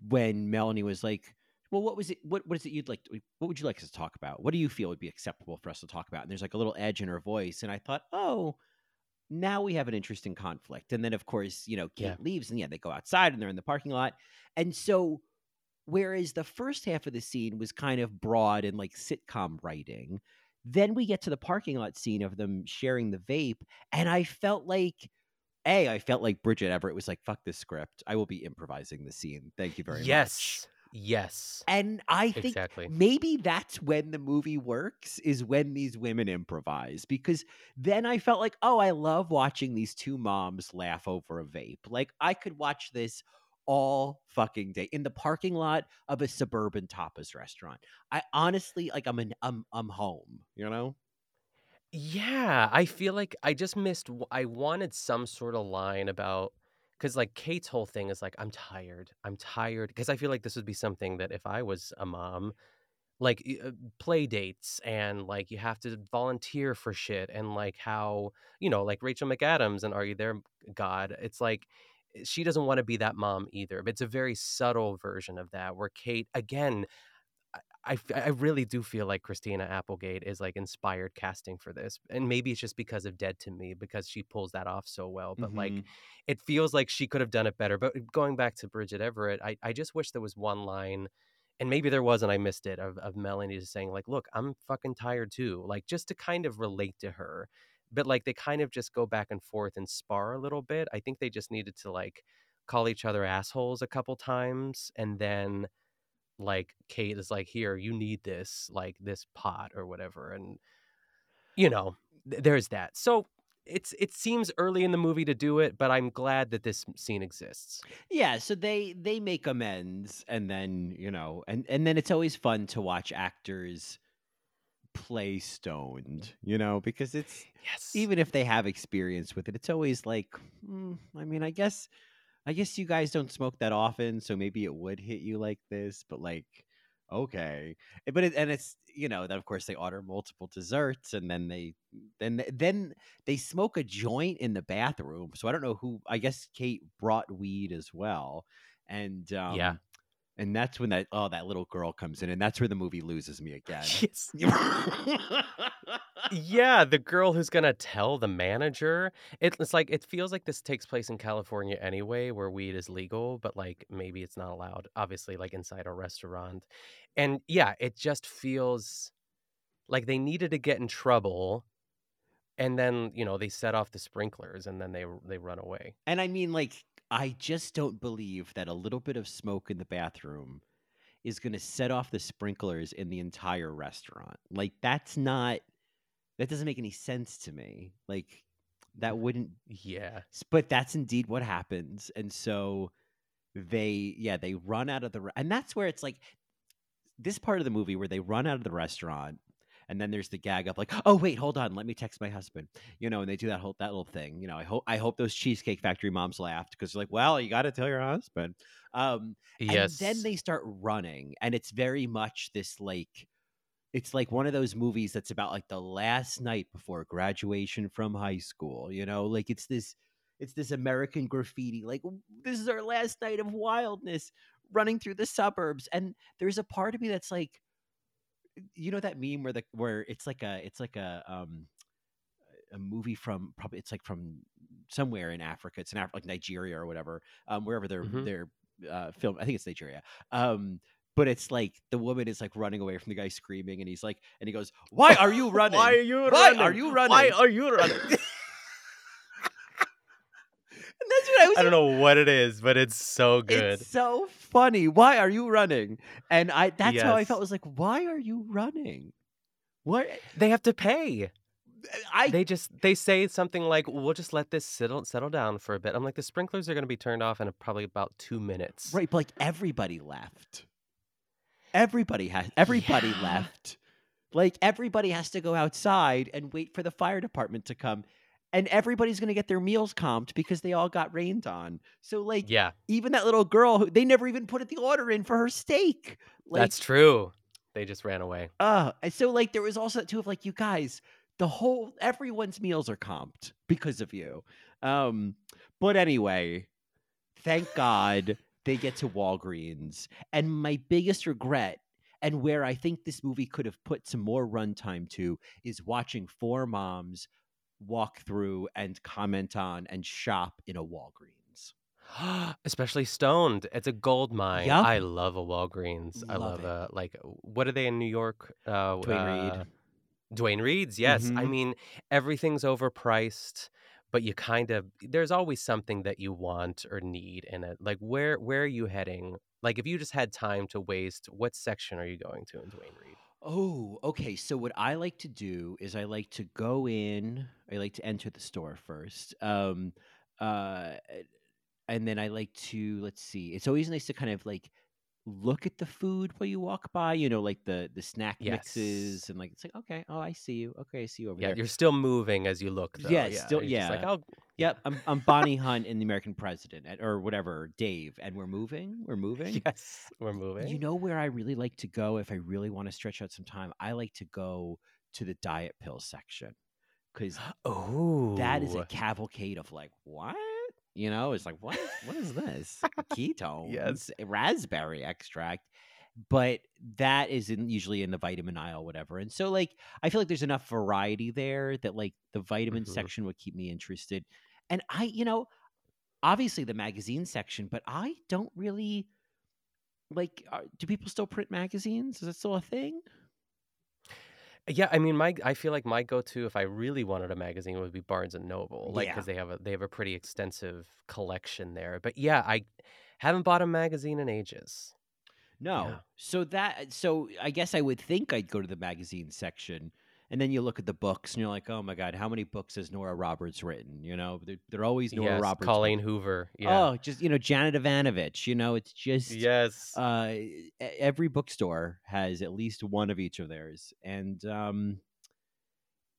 when melanie was like well what was it what, what is it you'd like what would you like us to talk about? What do you feel would be acceptable for us to talk about? And there's like a little edge in her voice and i thought oh now we have an interesting conflict and then of course you know kate Yeah. leaves and yeah they go outside and they're in the parking lot and so whereas the first half of the scene was kind of broad and like sitcom writing then we get to the parking lot scene of them sharing the vape and i felt like a i felt like bridget everett was like fuck this script. I will be improvising the scene. Thank you very much. Yes, yes, and I think Exactly. maybe that's when the movie works is when these women improvise because then I felt like, oh, I love watching these two moms laugh over a vape. Like I could watch this all fucking day in the parking lot of a suburban tapas restaurant. I honestly like I'm an I'm I'm home, you know? yeah. I feel like I just missed. I wanted some sort of line about because like Kate's whole thing is like I'm tired. I'm tired because I feel like this would be something that if I was a mom. Like uh, play dates and like you have to volunteer for shit and like how you know like Rachel McAdams and Are You There God it's like she doesn't want to be that mom either. But it's a very subtle version of that where Kate, again, I, I really do feel like Christina Applegate is like inspired casting for this. And maybe it's just because of Dead to Me, because she pulls that off so well. But like, Mhm. it feels like she could have done it better. But going back to Bridget Everett, I, I just wish there was one line. And maybe there was, and I missed it, of, of Melanie just saying, like, look, I'm fucking tired too. Like, just to kind of relate to her but like they kind of just go back and forth and spar a little bit. I think they just needed to like call each other assholes a couple times and then like Kate is like here you need this like this pot or whatever and you know th- there's that. So it's it seems early in the movie to do it, but I'm glad that this scene exists. Yeah, so they they make amends and then, you know, and and then it's always fun to watch actors play stoned, you know, because it's Yes. even if they have experience with it, it's always like, mm, I mean, I guess, I guess you guys don't smoke that often, so maybe it would hit you like this. But like, okay, Eh, but it, and it's you know then of course they order multiple desserts and then they then then they smoke a joint in the bathroom. So I don't know who. I guess Kate brought weed as well, and um, Yeah. And that's when that oh that little girl comes in, and that's where the movie loses me <laughs> again. Yes. <laughs> yeah, the girl who's gonna tell the manager. It, it's like it feels like this takes place in California anyway, where weed is legal, but like maybe it's not allowed. Obviously, like inside a restaurant, and yeah, it just feels like they needed to get in trouble, and then you know they set off the sprinklers, and then they they run away. And I mean, like, I just don't believe that a little bit of smoke in the bathroom is going to set off the sprinklers in the entire restaurant. Like, that's not, that doesn't make any sense to me. Like, that wouldn't, Yeah, but that's indeed what happens. And so they, yeah, they run out of the, and that's where it's like, this part of the movie where they run out of the restaurant. And then there's the gag of like, oh wait, hold on, let me text my husband you know, and they do that whole that little thing. You know, I hope I hope those Cheesecake Factory moms laughed because they're like, well, you got to tell your husband. Um, yes. And then they start running, and it's very much this like, it's like one of those movies that's about like the last night before graduation from high school. You know, like it's this, it's this American graffiti. Like this is our last night of wildness, running through the suburbs, and there's a part of me that's like, you know, that meme where the where it's like a it's like a um a movie from probably it's like from somewhere in Africa. It's in Af- like Nigeria or whatever, um, wherever they're Mhm. they're uh, film. I think it's Nigeria. Um, but it's like the woman is like running away from the guy screaming, and he's like, and he goes, "Why are you <laughs> running? Why are you Why running? are you running? Why are you running? And that's what I was. I don't know what it is, but it's so good. It's so funny. Why are you running? And I that's how I Yes. felt was like, why are you running? What They have to pay. I They just they say something like, "We'll just let this settle settle down for a bit." I'm like, the sprinklers are going to be turned off in probably about two minutes. right, but like everybody left. Everybody has everybody Yeah. left. Like everybody has to go outside and wait for the fire department to come. And everybody's gonna get their meals comped because they all got rained on. So like Yeah, even that little girl who they never even put the order in for her steak. Like that's true. They just ran away. Uh, and so like there was also that too of like you guys, the whole everyone's meals are comped because of you. Um, but anyway, thank God they get to Walgreens. And my biggest regret, and where I think this movie could have put some more runtime to, is watching four moms walk through and comment on and shop in a Walgreens. <gasps> Especially stoned. It's a gold mine. Yup. I love a Walgreens. I Love love it. uh like what are they in New York? Uh Duane Reade. uh, Duane Reade's, yes. I Mhm. mean, everything's overpriced, but you kind of there's always something that you want or need in it. Like where where are you heading? Like if you just had time to waste, what section are you going to in Duane Reade? Oh, okay. So what I like to do is I like to go in. I like to enter the store first. Um, uh, and then I like to let's see. It's always nice to kind of like look at the food while you walk by. You know, like the the snack mixes and like it's like okay, oh I see you. Okay, I see you over Yeah, there. you're still moving as you look though. Yeah, still- you're just like, yeah. "Oh, Yep, I'm I'm Bonnie Hunt in the American President or whatever, Dave, and we're moving. We're <laughs> moving. yes, we're moving. You know where I really like to go if I really want to stretch out some time? I like to go to the diet pill section because oh, that is a cavalcade of like, what? You know, it's like, what? What is this? <laughs> Ketones, raspberry extract. But that is in, usually in the vitamin aisle, whatever. And so, like, I feel like there's enough variety there that, like, the vitamin Mhm. section would keep me interested. And I, you know, obviously the magazine section, but I don't really like. Are, do people still print magazines? Is it still a thing? Yeah, I mean, my I feel like my go-to if I really wanted a magazine would be Barnes and Noble, like Yeah. because they have a they have a pretty extensive collection there. But yeah, I haven't bought a magazine in ages. No. Yeah. So that so I guess I would think I'd go to the magazine section and then you look at the books and you're like, "Oh my god, how many books has Nora Roberts written?" You know, they're, they're always Nora yes, Roberts. Colleen books. Hoover. Yeah. Oh, just you know, Janet Evanovich, you know, it's just yes. uh every bookstore has at least one of each of theirs. And um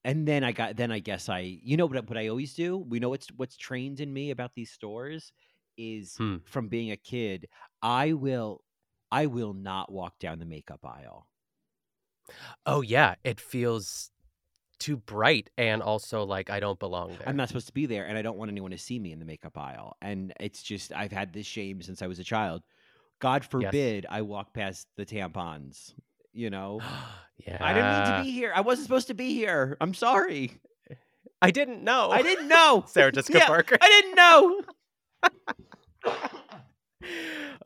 and then I got then I guess I you know what what I always do? We know what's what's trained in me about these stores is Hmm. from being a kid, I will I will not walk down the makeup aisle. Oh yeah, it feels too bright and also like I don't belong there. I'm not supposed to be there, and I don't want anyone to see me in the makeup aisle. And it's just I've had this shame since I was a child. God forbid I walk past the tampons. You know, yeah. <gasps> I didn't mean to be here. I wasn't supposed to be here. I'm sorry. I didn't know. I didn't know. <laughs> Sarah Jessica Yeah, Parker. I didn't know. <laughs>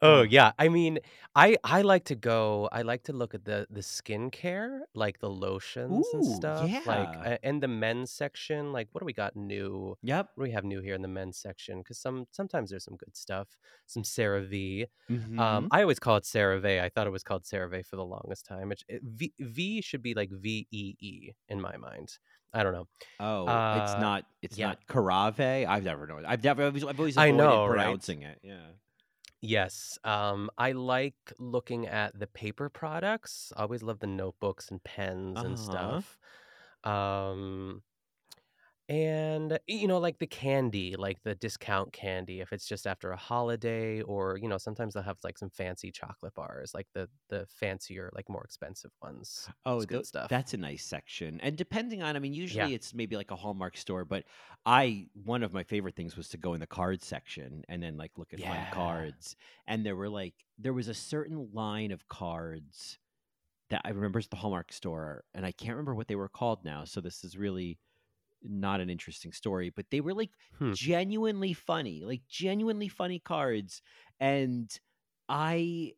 Oh yeah, I mean, I I like to go. I like to look at the the skincare, like the lotions and Ooh, stuff. Like yeah. uh, in the men's section, like what do we got new? Yep. What do we have new here in the men's section? Because some sometimes there's some good stuff. Some CeraVe. Mhm. Um, I always call it CeraVe. I thought it was called CeraVe for the longest time. It, it, v, v should be like V E E in my mind. I don't know. Oh, it's Uh, not. It's yeah. not Carave. I've never known. I've never. I've always, I've always I avoided know, right? pronouncing it. Yeah. Yes. Um, I like looking at the paper products. I always love the notebooks and pens and Uh-huh. stuff. Um, and you know, like the candy, like the discount candy, if it's just after a holiday, or you know, sometimes they'll have like some fancy chocolate bars, like the the fancier, like more expensive ones. Oh, It's good stuff. that's a nice section. And depending on, I mean, usually Yeah. it's maybe like a Hallmark store, but I one of my favorite things was to go in the card section and then like look at fun cards. And there were like there was a certain line of cards that I remember is the Hallmark store, and I can't remember what they were called now. So this is really not an interesting story, but they were like Hmm. genuinely funny, like genuinely funny cards, and I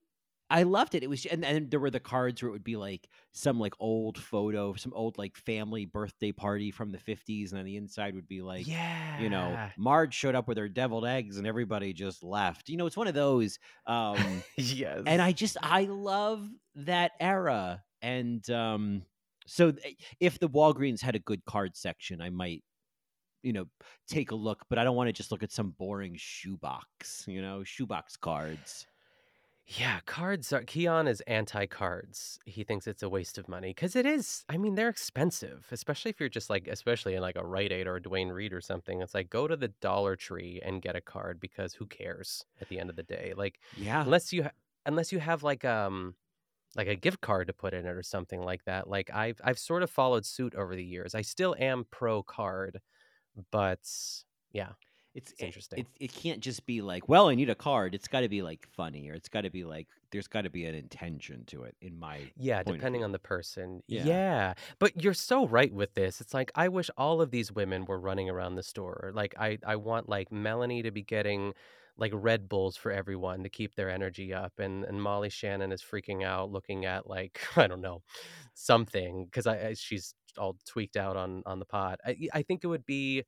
I loved it. It was and, and there were the cards where it would be like some like old photo, some old like family birthday party from the 50s and on the inside would be like yeah. you know, Marge showed up with her deviled eggs and everybody just left. You know, it's one of those um <laughs> yes. and I just I love that era. And um so if the Walgreens had a good card section, I might you know take a look, but I don't want to just look at some boring shoebox, you know, shoebox cards. Yeah, cards are Keon is anti-cards. He thinks it's a waste of money because it is. I mean, they're expensive, especially if you're just like, especially in like a Rite Aid or a Duane Reade or something. It's like go to the Dollar Tree and get a card because who cares at the end of the day? Like Yeah. unless you ha- unless you have like um like a gift card to put in it or something like that. Like I've I've sort of followed suit over the years. I still am pro card, but yeah, It's it's eh, interesting. It, it can't just be like, well, I need a card. It's got to be like funny, or it's got to be like, there's got to be an intention to it. In my Yeah, depending on the person. Yeah. Yeah. But you're so right with this. It's like I wish all of these women were running around the store. Like I I want like Melanie to be getting like Red Bulls for everyone to keep their energy up and and Molly Shannon is freaking out looking at like <laughs> I don't know something cuz I, I she's all tweaked out on on the pot. I I think it would be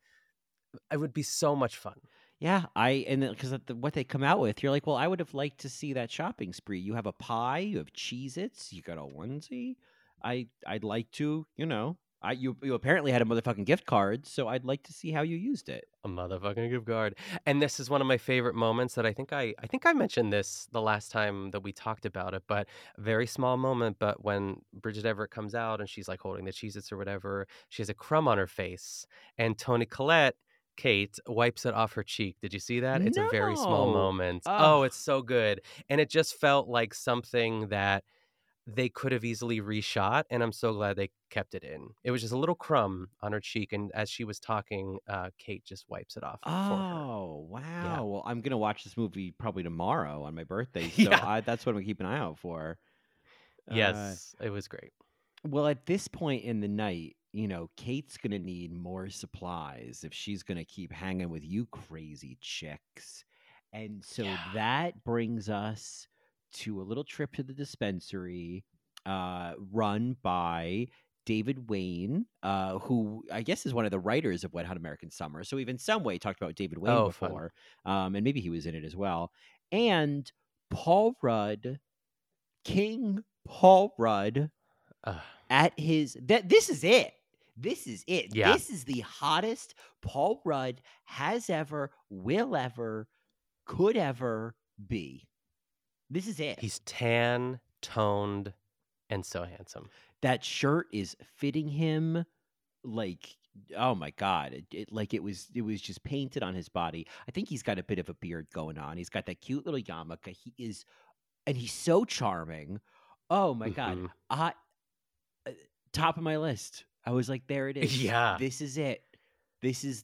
it would be so much fun. Yeah, I and because the, what they come out with, you're like, well, I would have liked to see that shopping spree. You have a pie, you have Cheez-Its, you got a onesie. I I'd like to, you know, I you you apparently had a motherfucking gift card, so I'd like to see how you used it. a motherfucking gift card. And this is one of my favorite moments that I think I I think I mentioned this the last time that we talked about it, but a very small moment. But when Bridget Everett comes out and she's like holding the Cheez-Its or whatever, she has a crumb on her face. And Toni Collette, Kate, wipes it off her cheek. Did you see that? It's a very small moment. Oh, it's so good. And it just felt like something that they could have easily reshot, and I'm so glad they kept it in. It was just a little crumb on her cheek, and as she was talking, uh, Kate just wipes it off for her. Oh wow! Well, I'm gonna watch this movie probably tomorrow on my birthday, <laughs> so Yeah. I, that's what I'm gonna keep an eye out for. Uh, Yes, it was great. Well, at this point in the night, you know, Kate's going to need more supplies if she's going to keep hanging with you crazy chicks. And so Yeah. that brings us to a little trip to the dispensary uh, run by David Wayne, uh, who I guess is one of the writers of Wet Hot American Summer. So we've in some way talked about David Wayne Oh, before, um, and maybe he was in it as well. And Paul Rudd, King Paul Rudd, Ugh. at his that this is it. This is it. Yeah. This is the hottest Paul Rudd has ever, will ever, could ever be. This is it. He's tan, toned, and so handsome. that shirt is fitting him like oh my god it, it like it was it was just painted on his body i think he's got a bit of a beard going on he's got that cute little yarmulke he is and he's so charming. Oh my god. Mhm. I uh, top of my list. I was like there it <laughs> is. Yeah. This is it. This is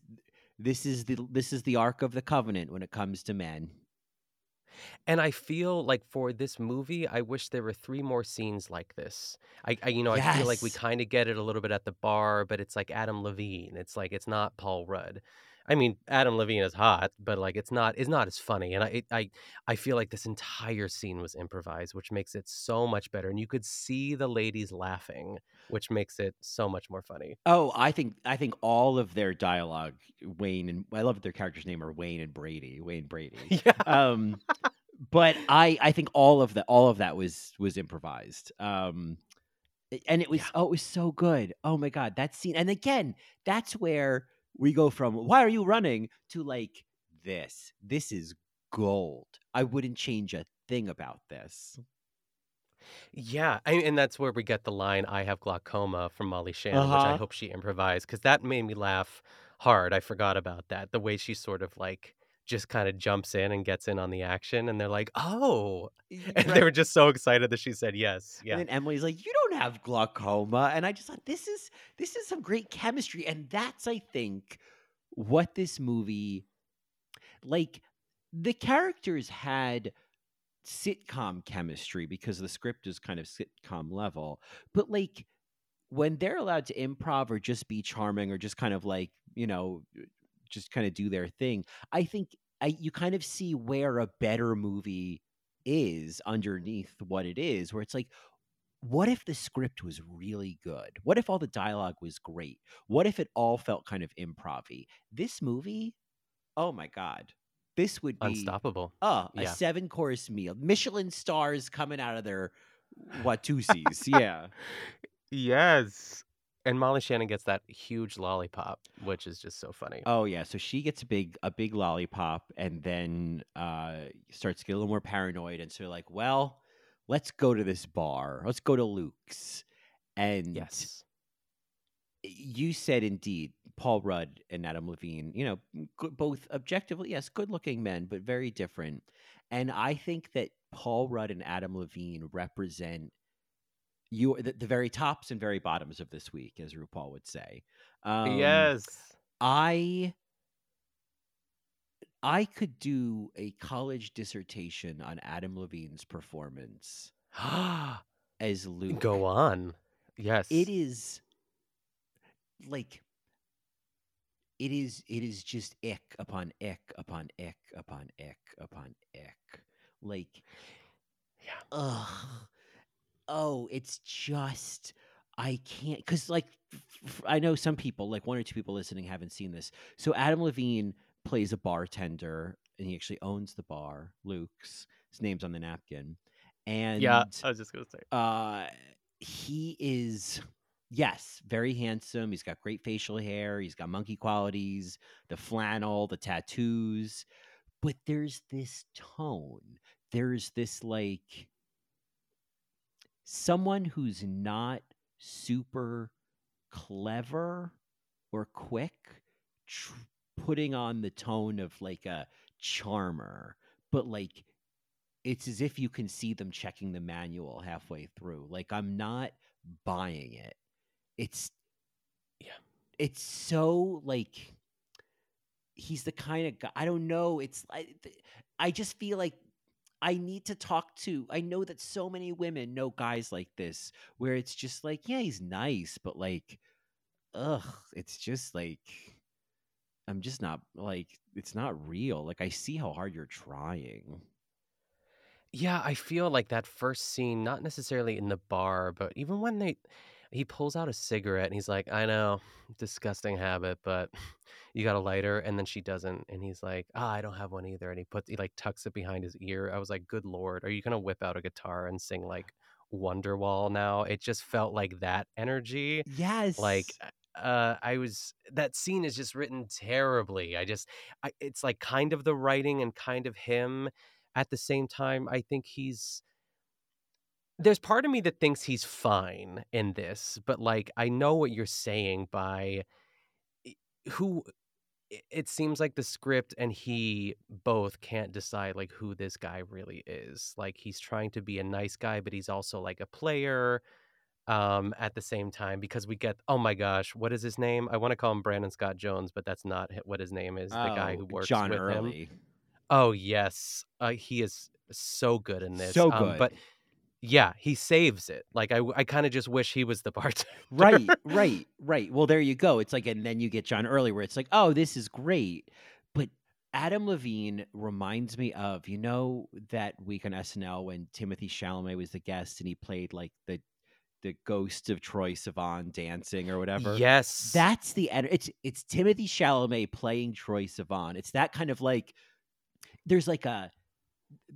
this is the this is the ark of the covenant when it comes to men. And I feel like for this movie, I wish there were three more scenes like this. I, I you know, I feel like we kind of get it a little bit at the bar, but it's like Adam Levine. It's like it's not Paul Rudd. I mean, Adam Levine is hot, but like it's not it's not as funny. And I it, I I feel like this entire scene was improvised, which makes it so much better. And you could see the ladies laughing, which makes it so much more funny. Oh, I think I think all of their dialogue, Wayne and I love that their characters' name are Wayne and Brady. Wayne Brady. <laughs> Yeah. um but i i think all of that all of that was was improvised um and it was oh it was so good oh my god that scene and again that's where we go from why are you running to like this this is gold i wouldn't change a thing about this Yeah, I, and that's where we get the line "I have glaucoma" from Molly Shannon, which I Uh-huh. hope she improvised because that made me laugh hard. I forgot about that. The way she sort of like just kind of jumps in and gets in on the action, and they're like, "Oh," <laughs> and they were just so excited that she said yes. Yeah, And then Emily's like, "You don't have glaucoma," and I just thought this is this is some great chemistry, and that's I think what this movie, like, the characters had sitcom chemistry because the script is kind of sitcom level, but like when they're allowed to improv or just be charming or just kind of like you know just kind of do their thing, I think I you kind of see where a better movie is underneath what it is, where it's like, what if the script was really good? What if all the dialogue was great? What if it all felt kind of improv This movie, oh my God, this would be unstoppable. Oh, a Yeah. seven course meal. Michelin stars coming out of their Watusis. <laughs> yeah. Yes, and Molly Shannon gets that huge lollipop, which is just so funny. Oh yeah. So she gets a big a big lollipop and then uh starts to get a little more paranoid and so they're like, well, let's go to this bar. Let's go to Luke's. And Yes, you said indeed Paul Rudd and Adam Levine, you know, both objectively, yes, good looking men, but very different. And I think that Paul Rudd and Adam Levine represent you the, the very tops and very bottoms of this week, as RuPaul would say. Um, yes. I I could do a college dissertation on Adam Levine's performance <gasps> as Luke. Go on. Yes, It is like it is it is just ick upon ick upon ick upon ick upon ick. Like Yeah. ugh. Oh, it's just I can't because like f- I know some people, like one or two people listening, haven't seen this. So Adam Levine plays a bartender, and he actually owns the bar, Luke's. His name's on the napkin, and Yeah, I was just gonna say. uh he is yes very handsome he's got great facial hair he's got monkey qualities the flannel the tattoos but there's this tone there's this like someone who's not super clever or quick tr- putting on the tone of like a charmer but like it's as if you can see them checking the manual halfway through. Like I'm not buying it. It's Yeah. It's so like he's the kind of guy I don't know. It's I I just feel like I need to talk to. I know that so many women know guys like this where it's just like, yeah, he's nice, but like ugh, it's just like I'm just not like it's not real. Like I see how hard you're trying. Yeah, I feel like that first scene, not necessarily in the bar, but even when they he pulls out a cigarette and he's like, I know, disgusting habit, but <laughs> you got a lighter, and then she doesn't, and he's like, Ah, I don't have one either. And he puts he like tucks it behind his ear. I was like, Good lord, are you gonna whip out a guitar and sing like Wonderwall now? It just felt like that energy. Yes. Like uh I was that scene is just written terribly. I just I, it's like kind of the writing and kind of him at the same time. I think he's there's part of me that thinks he's fine in this, but like I know what you're saying by who it, it seems like the script and he both can't decide like who this guy really is. Like he's trying to be a nice guy, but he's also like a player um at the same time because we get oh my gosh what is his name i want to call him brandon scott jones but that's not what his name is the guy who Oh, works John with him Early. oh yes uh, he is so good in this So um, but good. Yeah he saves it like i, I kind of just wish he was the <laughs> bartender Right, right, right. Well, there you go. It's like, and then you get John Early, where it's like, oh, this is great. But Adam Levine reminds me of, you know, that week on SNL when Timothée Chalamet was the guest and he played like the the ghost of Troye Sivan dancing or whatever. yes That's the it's it's Timothée Chalamet playing Troye Sivan. It's that kind of like there's like a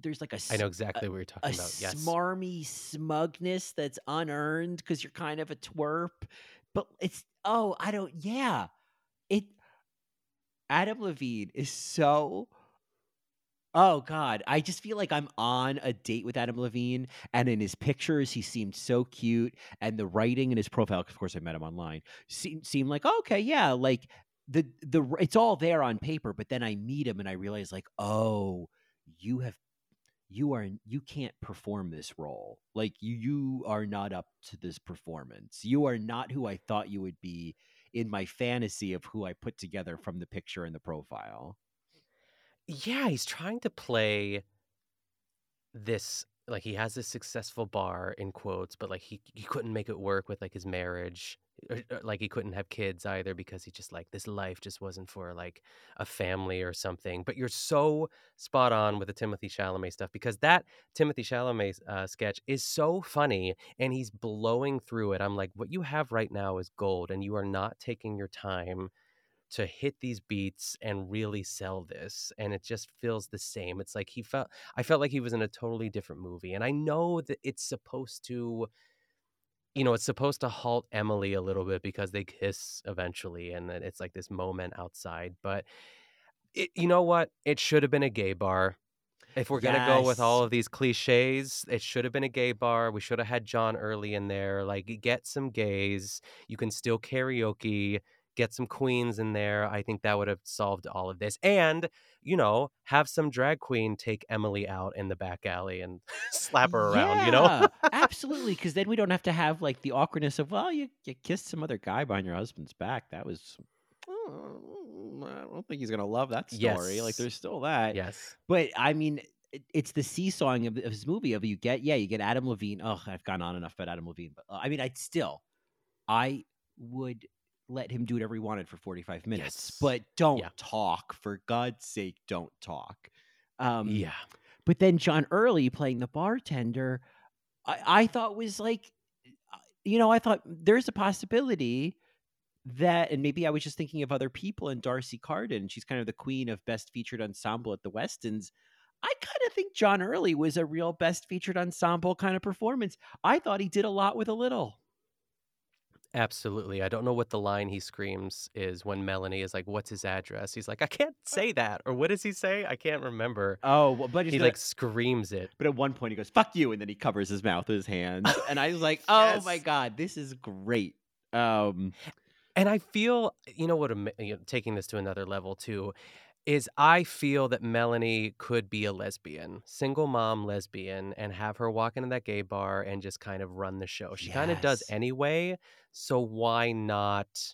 there's like a i know exactly what you're a talking about yes smarmy smugness that's unearned because you're kind of a twerp. But it's oh, I don't yeah. It Adam Levine is so Oh God, I just feel like I'm on a date with Adam Levine, and in his pictures, he seemed so cute, and the writing in his profile, of course, I met him online, seemed seemed like oh, okay, yeah, like the the it's all there on paper, but then I meet him and I realize like, oh, you have you are you can't perform this role, like you you are not up to this performance. You are not who I thought you would be in my fantasy of who I put together from the picture and the profile. yeah he's trying to play this like he has this successful bar in quotes but like he he couldn't make it work with like his marriage or, or, like he couldn't have kids either because he just like this life just wasn't for like a family or something. But you're so spot on with the Timothée Chalamet stuff because that Timothée Chalamet uh, sketch is so funny and he's blowing through it. I'm like what you have right now is gold and you are not taking your time to hit these beats and really sell this and it just feels the same it's like he felt i felt like he was in a totally different movie and i know that it's supposed to you know it's supposed to halt emily a little bit because they kiss eventually and then it's like this moment outside but it, you know what it should have been a gay bar if we're gonna go with all of these cliches, it should have been a gay bar. We should have had John Early in there. Like, get some gays. You can still karaoke. Get some queens in there. I think that would have solved all of this. And you know, have some drag queen take Emily out in the back alley and <laughs> slap her around. You know, <laughs> absolutely. Because then we don't have to have like the awkwardness of, well, you, you kissed some other guy behind your husband's back. That was, "Oh, I don't think he's gonna love that story. Like, there's still that. yes, But I mean, it, it's the seesawing of, of his movie. Of you get, yeah, you get Adam Levine. Oh, I've gone on enough about Adam Levine, but uh, I mean, I'd still, I would let him do whatever he wanted for 45 minutes, Yes. but don't Yeah. talk. For God's sake, don't talk. Um, yeah, but then John Early playing the bartender, I, I thought was like, uh, you know, I thought there's a possibility that, and maybe I was just thinking of other people and D'Arcy Carden. She's kind of the queen of best featured ensemble at the Westons. I kind of think John Early was a real best featured ensemble kind of performance. I thought he did a lot with a little. Absolutely. I don't know what the line he screams is when Melanie is like, "What's his address?" He's like, "I can't say that," or what does he say? I can't remember. Oh, well, but he gonna- like screams it. But at one point he goes, "Fuck you," and then he covers his mouth with his hands, and I was like, <laughs> "Oh my god, this is great." Um, And I feel, you know what, you know, taking this to another level too, is I feel that Melanie could be a lesbian, single mom lesbian, and have her walk into that gay bar and just kind of run the show. She kind of does anyway. So why not,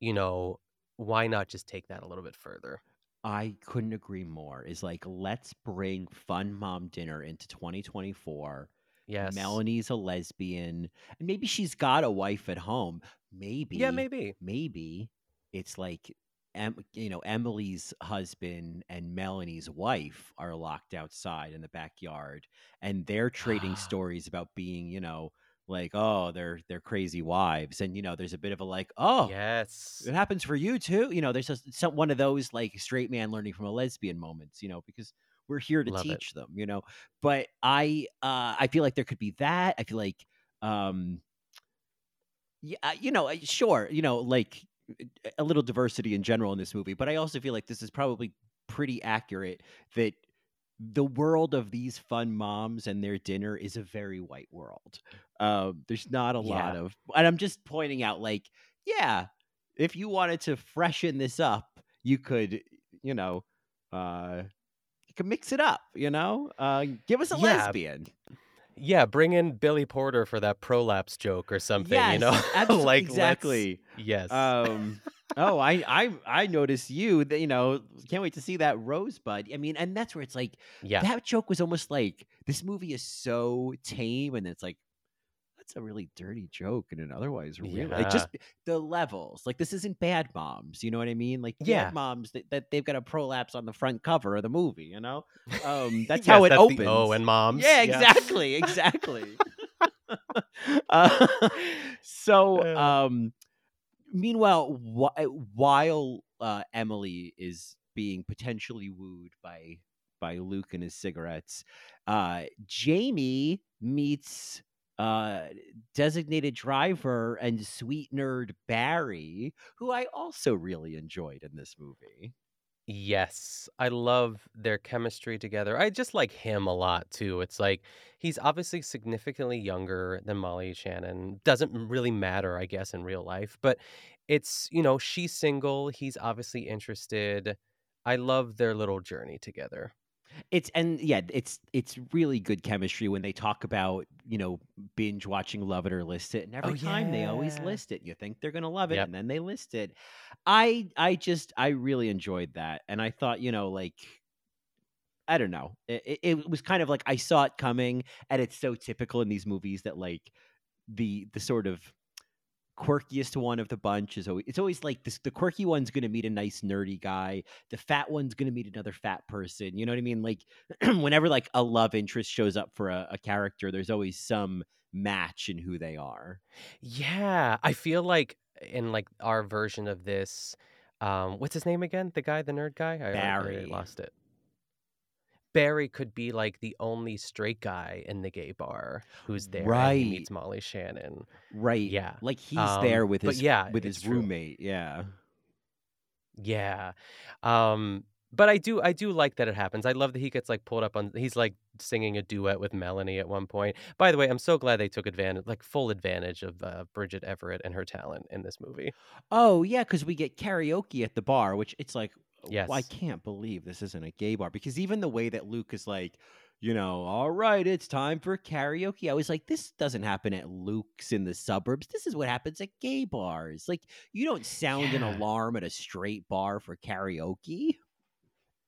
you know, why not just take that a little bit further? I couldn't agree more. Is like, let's bring fun mom dinner into 2024. Yes. Melanie's a lesbian, and maybe she's got a wife at home. Maybe, Yeah, maybe. maybe it's like, em, you know, Emily's husband and Melanie's wife are locked outside in the backyard, and they're trading stories about being, you know, like, oh, they're they're crazy wives, and you know, there's a bit of a like, oh, Yes. it happens for you too. You know, there's some one of those like straight man learning from a lesbian moments. You know, because we're here to Love it. teach them. You know, but I uh I feel like there could be that. I feel like um yeah, you know, sure, you know, like a little diversity in general in this movie, but I also feel like this is probably pretty accurate that the world of these fun moms and their dinner is a very white world. Um, there's not a lot of, and I'm just pointing out, like, yeah, if you wanted to freshen this up, you could, you know, uh, you could mix it up. You know, uh, give us a Yeah. lesbian. Yeah, bring in Billy Porter for that prolapse joke or something, you know? Yes, <laughs> abso- like exactly. Yes. Um, oh, I, I, I noticed you. That, you know, can't wait to see that rosebud. I mean, and that's where it's like yeah. that joke was almost like this movie is so tame, and it's like that's a really dirty joke, and an otherwise really like just the levels. Like this isn't Bad Moms, you know what I mean? Like Bad Yeah. Moms that, that they've got a prolapse on the front cover of the movie. You know, um, <laughs> that's Yes, how it that's opens. Oh, and moms. Yeah, exactly, exactly. <laughs> uh, <laughs> so, um, meanwhile, wh- while uh, Emily is being potentially wooed by by Luke and his cigarettes, uh, Jamie meets uh designated driver and sweet nerd Barry, who I also really enjoyed in this movie. Yes, I love their chemistry together. I just like him a lot too. It's like he's obviously significantly younger than Molly Shannon. Doesn't really matter, I guess, in real life, but it's, you know, she's single, he's obviously interested. I love their little journey together. It's and yeah, it's it's really good chemistry when they talk about you know binge watching Love It or List It, and every Oh, time they always list it. You think they're gonna love it, Yep. and then they list it. I I just I really enjoyed that, and I thought you know like I don't know, it, it- it was kind of like I saw it coming, and it's so typical in these movies that like the the sort of quirkiest one of the bunch is always it's always like this the quirky one's going to meet a nice nerdy guy the fat one's going to meet another fat person you know what i mean like <clears throat> whenever like a love interest shows up for a, a character there's always some match in who they are Yeah, I feel like in like our version of this, um, what's his name again? The guy, the nerd guy? I- I- I, Barry. lost it. Barry could be like the only straight guy in the gay bar who's there. and he meets Molly Shannon. right Yeah. like he's Um, there with his yeah, with his true. roommate yeah Yeah. Um, but I do I do like that it happens. I love that he gets like pulled up on he's like singing a duet with Melanie at one point. By the way, I'm so glad they took advantage like full advantage of uh, Bridget Everett and her talent in this movie. oh yeah because we get karaoke at the bar which it's like Yes. well, i can't believe this isn't a gay bar because even the way that luke is like you know all right it's time for karaoke i was like this doesn't happen at luke's in the suburbs this is what happens at gay bars like you don't sound an alarm at a straight bar for karaoke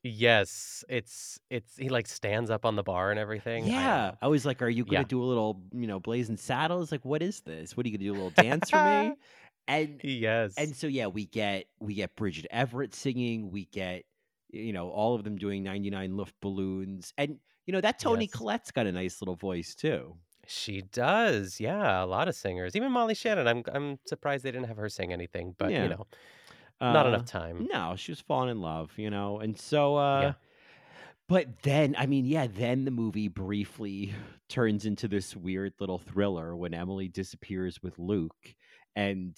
Yes, it's it's he like stands up on the bar and everything. Yeah know. I, was like are you gonna Yeah. do a little you know blazing saddles like what is this what are you gonna do a little dance for me <laughs> <laughs> and Yes. and so yeah we get we get bridget everett singing we get you know all of them doing 99 Luftballons and you know that toni Yes. collette's got a nice little voice too She does. Yeah, a lot of singers. Even Molly Shannon. I'm I'm surprised they didn't have her sing anything, but Yeah. you know, not Uh, enough time. no she was falling in love you know and so uh Yeah. but then i mean yeah then the movie briefly turns into this weird little thriller when emily disappears with luke and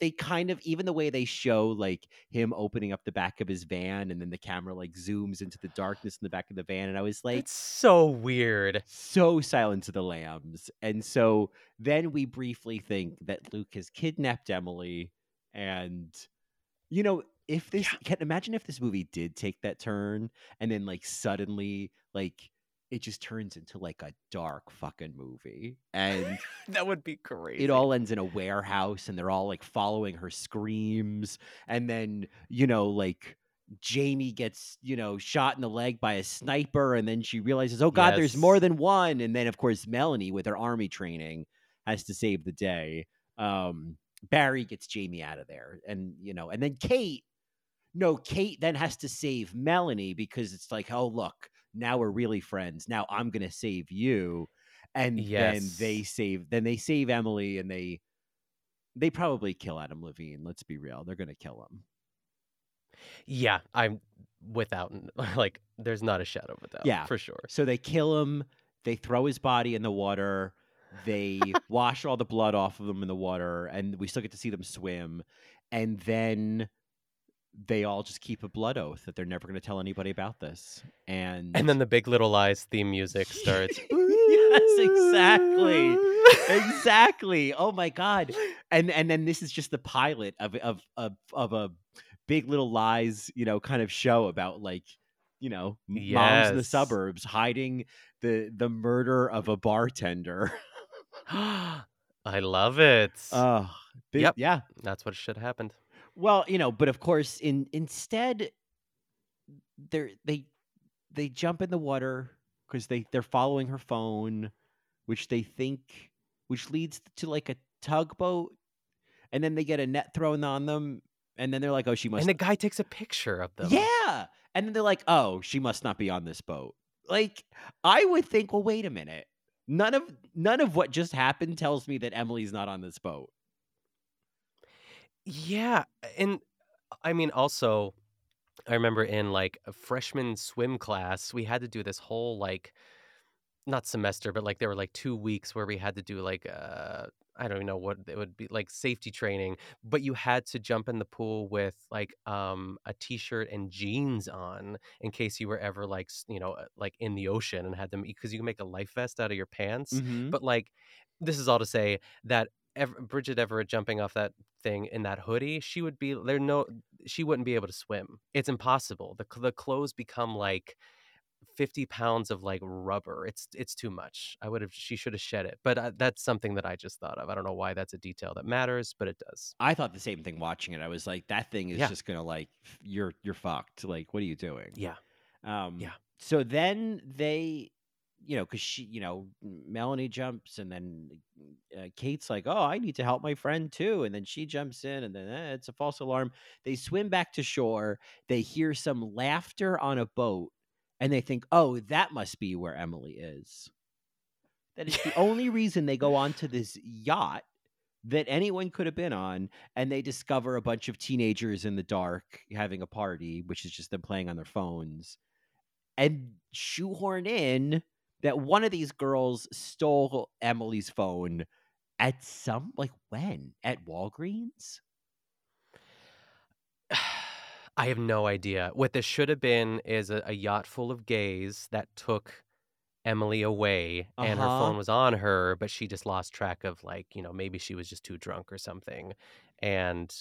they kind of even the way they show like him opening up the back of his van and then the camera like zooms into the darkness in the back of the van and i was like It's so weird. so silent to the lambs and so then we briefly think that luke has kidnapped emily and you know if this can imagine if this movie did take that turn and then like suddenly like it just turns into like a dark fucking movie and <laughs> That would be crazy. it all ends in a warehouse and they're all like following her screams and then you know like Jamie gets, you know, shot in the leg by a sniper, and then she realizes, oh God, there's more than one. And then, of course, Melanie, with her army training, has to save the day. Um, Barry gets Jamie out of there, and you know, and then Kate, no, Kate then has to save Melanie because it's like, oh look, now we're really friends. Now I'm gonna save you, and then they save, then they save Emily, and they they probably kill Adam Levine. Let's be real, they're gonna kill him. Yeah, I'm without <laughs> like there's not a shadow of a doubt. Yeah. for sure. So they kill him. They throw his body in the water. They <laughs> wash all the blood off of him in the water, and we still get to see them swim. And then they all just keep a blood oath that they're never going to tell anybody about this. And And then the Big Little Lies theme music starts. <laughs> yes, exactly, exactly. Oh my god! And and then this is just the pilot of of of of a Big Little Lies, you know, kind of show about like, you know, m- moms in the suburbs hiding the the murder of a bartender. <gasps> I love it. Oh, big, Yep. yeah. That's what should have happened. Well, you know, but of course, in instead, they're they they jump in the water because they they're following her phone, which they think, which leads to like a tugboat, and then they get a net thrown on them, and then they're like, oh, she must. And the guy takes a picture of them. yeah, and then they're like, oh, she must not be on this boat. Like, I would think, well, wait a minute. None of none of what just happened tells me that Emily's not on this boat. Yeah, and I mean also I remember in like a freshman swim class, we had to do this whole like not semester, but like there were like 2 weeks where we had to do like uh I don't even know what it would be like safety training, but you had to jump in the pool with like um a t-shirt and jeans on in case you were ever like you know uh, like in the ocean and had them because you can make a life vest out of your pants. Mhm. But like this is all to say that ever, Bridget Everett jumping off that thing in that hoodie, she would be there. No, she wouldn't be able to swim. It's impossible. The the clothes become like fifty pounds of like rubber. It's it's too much. I would have. She should have shed it. But uh, that's something that I just thought of. I don't know why that's a detail that matters, but it does. I thought the same thing watching it. I was like, that thing is Yeah. just gonna like you're you're fucked. Like, what are you doing? Yeah. Um Yeah. So then they, you know, because she, you know, Melanie jumps, and then uh, Kate's like, "Oh, I need to help my friend too," and then she jumps in, and then eh, it's a false alarm. They swim back to shore. They hear some laughter on a boat, and they think, "Oh, that must be where Emily is." That is the only reason they go onto this yacht that anyone could have been on, and they discover a bunch of teenagers in the dark having a party, which is just them playing on their phones, and shoehorn in that one of these girls stole Emily's phone at some like when at Walgreens. <sighs> I have no idea. What this should have been is a, a yacht full of gays that took Emily away and her Uh-huh. phone was on her, but she just lost track of like, you know, maybe she was just too drunk or something. And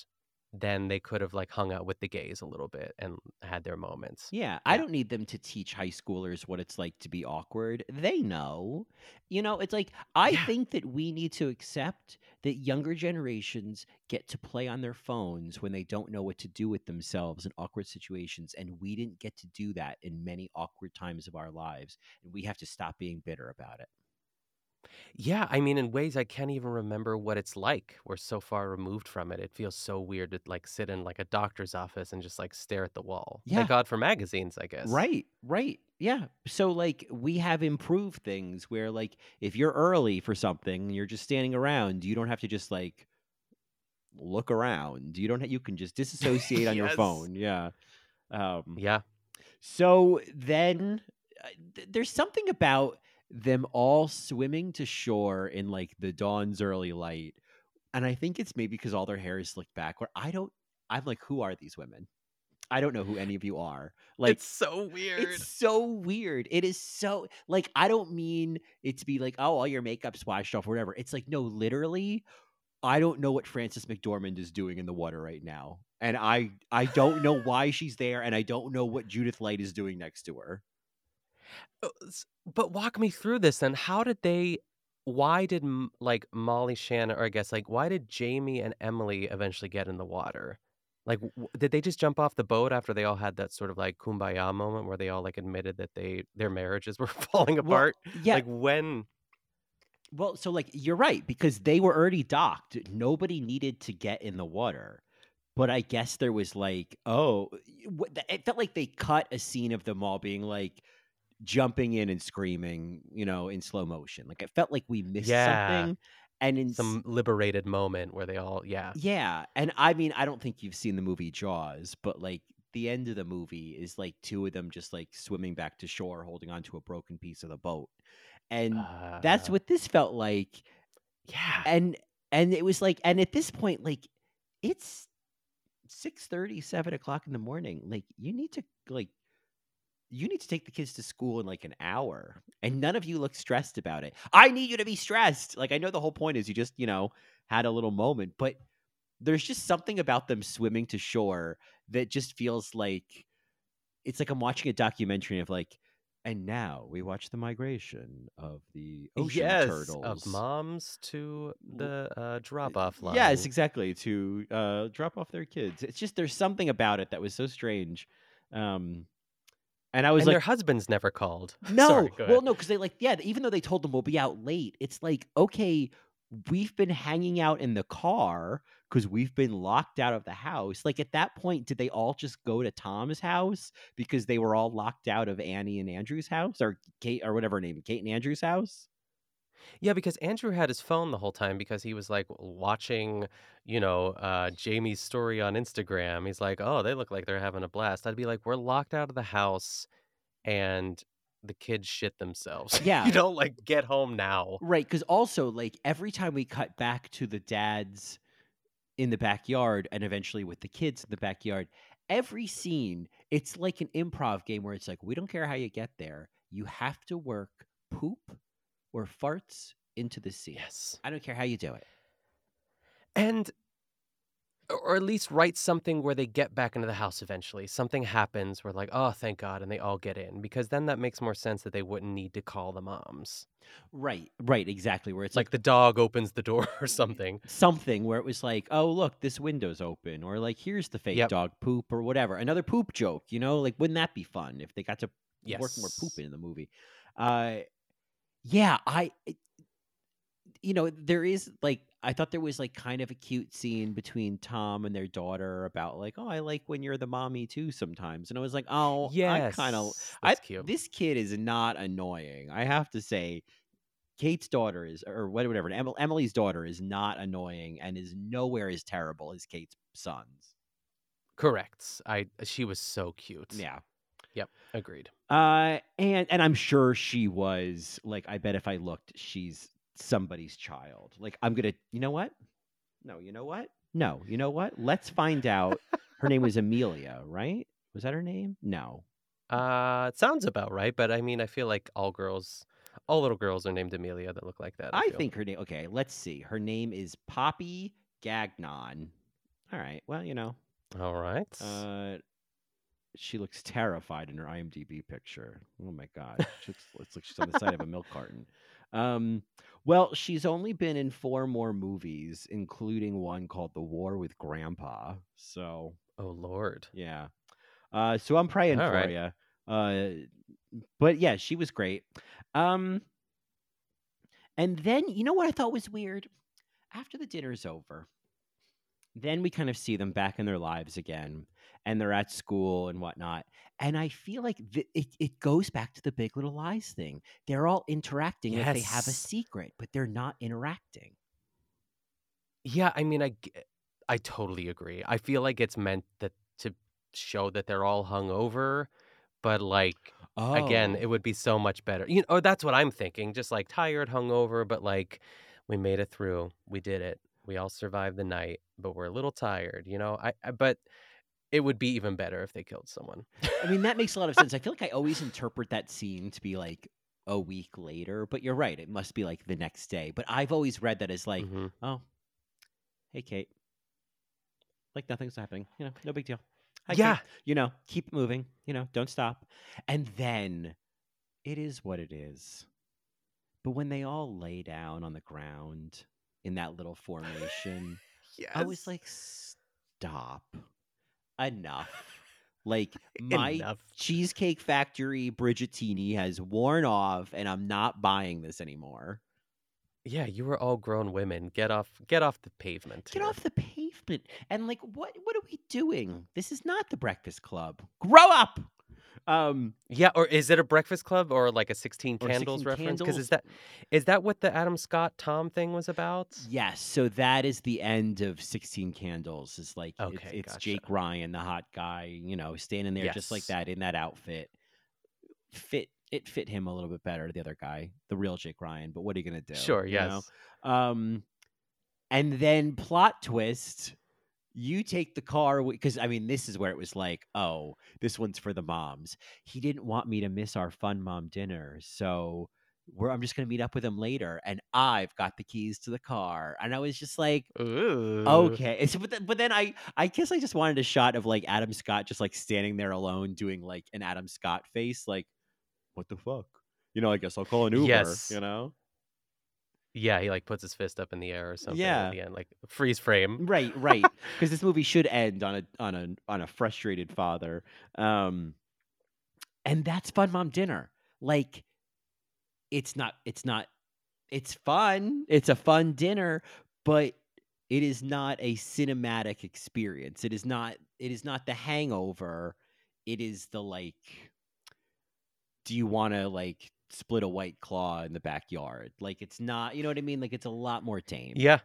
then they could have like hung out with the gays a little bit and had their moments. Yeah, I don't need them to teach high schoolers what it's like to be awkward. They know. You know, it's like I Yeah. think that we need to accept that younger generations get to play on their phones when they don't know what to do with themselves in awkward situations and we didn't get to do that in many awkward times of our lives and we have to stop being bitter about it. Yeah, I mean, in ways I can't even remember what it's like. We're so far removed from it. It feels so weird to like sit in like a doctor's office and just like stare at the wall. Yeah. Thank God for magazines, I guess. Right, right. Yeah. So like we have improved things where like if you're early for something, you're just standing around, you don't have to just like look around. You don't ha- you can just <laughs> disassociate on your phone. Yeah. Um Yeah. so then uh, th- there's something about them all swimming to shore in like the dawn's early light. And I think it's maybe because all their hair is slicked back where I don't I'm like, who are these women? I don't know who any of you are. Like it's so weird. it's so weird. It is so like I don't mean it to be like, oh, all your makeup's washed off or whatever. It's like, no, literally, I don't know what Frances McDormand is doing in the water right now. And I I don't know why she's there, and I don't know what Judith Light is doing next to her. Uh, But walk me through this then. How did they? Why did like Molly Shannon, or I guess like why did Jamie and Emily eventually get in the water? Like, w- did they just jump off the boat after they all had that sort of like kumbaya moment where they all like admitted that they their marriages were <laughs> falling Well, apart? yeah. Like when? Well, so like you're right because they were already docked. Nobody needed to get in the water. But I guess there was like, oh, it felt like they cut a scene of them all being like jumping in and screaming, you know, in slow motion. Like it felt like we missed Yeah. something. And in Some liberated moment where they all, yeah. yeah, and I mean, I don't think you've seen the movie Jaws, but like the end of the movie is like two of them just like swimming back to shore, holding onto a broken piece of the boat, and that's Uh, what this felt like. yeah. And and it was like, and at this point, like it's 6 7 o'clock in the morning. Like you need to like you need to take the kids to school in like an hour and none of you look stressed about it i need you to be stressed like i know the whole point is you just you know had a little moment but there's just something about them swimming to shore that just feels like it's like I'm watching a documentary of like, and now we watch the migration of the ocean yes, turtles. of moms to the uh, drop off line. Yes, exactly. To uh, drop off their kids. It's just there's something about it that was so strange. Um, and I was and like, their husbands never called. <laughs> no, Sorry, well, no, because they like, yeah, even though they told them we'll be out late, it's like, okay, we've been hanging out in the car because we've been locked out of the house. Like at that point, did they all just go to Tom's house because they were all locked out of Annie and Andrew's house or Kate or whatever her name, Kate and Andrew's house? Yeah, because Andrew had his phone the whole time because he was like watching, you know, uh, Jamie's story on Instagram. He's like, oh, they look like they're having a blast. I'd be like, we're locked out of the house and the kids shit themselves. <laughs> Yeah. you don't like get home now. Right, because also like every time we cut back to the dads in the backyard and eventually with the kids in the backyard, every scene it's like an improv game where it's like we don't care how you get there, you have to work poop or farts into the scene. Yes. I don't care how you do it. And or at least write something where they get back into the house eventually. Something happens where like, oh, thank God, and they all get in because then that makes more sense that they wouldn't need to call the moms. Right, right, exactly. Where it's Like like, the dog opens the door <laughs> or something. something where it was like, oh look, this window's open, or like here's the fake Yep. dog poop or whatever. Another poop joke, you know? Like wouldn't that be fun if they got to work more Yes. poop in the movie? Uh yeah, I you know, there is like I thought there was like kind of a cute scene between Tom and their daughter about like, oh, I like when you're the mommy too sometimes. And I was like, oh, I kind of I cute. this kid is not annoying. I have to say Kate's daughter is, or whatever. Emily's daughter is not annoying and is nowhere as terrible as Kate's sons. Correct. I she was so cute. Yeah. Yep. Agreed. Uh, and and I'm sure she was like. I bet if I looked, she's somebody's child. Like I'm gonna. You know what? No. You know what? No. You know what? Let's find out. Her name was Amelia, right? Was that her name? No. Uh, it sounds about right, but I mean, I feel like all girls, all little girls are named Amelia that look like that. I feel. think her name. Okay, let's see. Her name is Poppy Gagnon. All right. Well, you know, All right. uh, she looks terrified in her IMDb picture. Oh my god, she looks, looks like she's on the side of a milk carton. Um, well, she's only been in four more movies, including one called The War with Grandpa. So oh Lord. yeah. Uh, so I'm praying All for right. you. Uh, but yeah, she was great. Um, and then you know what I thought was weird? After the dinner's over, then we kind of see them back in their lives again, and they're at school and whatnot. And I feel like th- it it goes back to the Big Little Lies thing. They're all interacting if they have a secret, but they're not interacting. Yeah, I mean, I, I totally agree. I feel like it's meant that to show that they're all hungover, but like again, oh. it Oh. would be so much better. You know, or that's what I'm thinking. Just like tired, hungover, but like we made it through. We did it. We all survived the night, but we're a little tired. You know, I, I but it would be even better if they killed someone. I mean, that makes a lot of sense. I feel like I always interpret that scene to be like a week later, but you're right. It must be like the next day. But I've always read that as like, Mhm. oh, hey, Kate. Like nothing's happening. You know, no big deal. Hi, Yeah. Kate. You know, keep moving. You know, don't stop. And then it is what it is. But when they all lay down on the ground in that little formation, Yes. I was like, stop. Enough. Like <laughs> my Enough. Cheesecake Factory Bridgetini has worn off and I'm not buying this anymore. yeah, you were all grown women. Get off, get off the pavement. Get off the pavement. And like what what are we doing? This is not the Breakfast Club. Grow up. Um Yeah, or is it a Breakfast Club or like a Sixteen Candles 16 reference? Because is that is that what the Adam Scott Tom thing was about? yes, so that is the end of 16 Candles. Is like Okay, it's gotcha. Jake Ryan, the hot guy, you know, standing there just like that in that outfit. Fit it fit him a little bit better, the other guy, the real Jake Ryan. But what are you gonna do? Sure, you know? yes. Um, and then plot twist. You take the car because I mean, this is where it was like, oh, this one's for the moms. He didn't want me to miss our fun mom dinner, so where I'm just gonna meet up with him later, and I've got the keys to the car, and I was just like, Ooh. okay. So, but then, but then I, I guess I just wanted a shot of like Adam Scott just like standing there alone, doing like an Adam Scott face, like, what the fuck, you know? I guess I'll call an Uber, Yes. you know? Yeah, he like puts his fist up in the air or something Yeah. at the end, like freeze frame. Right, right. <laughs> Because this movie should end on a on a on a frustrated father. Um and that's fun mom dinner. Like it's not it's not it's fun. It's a fun dinner, but it is not a cinematic experience. It is not it is not the hangover. It is the like do you want to like split a white claw in the backyard? Like it's not, you know what I mean? Like it's a lot more tame. Yeah.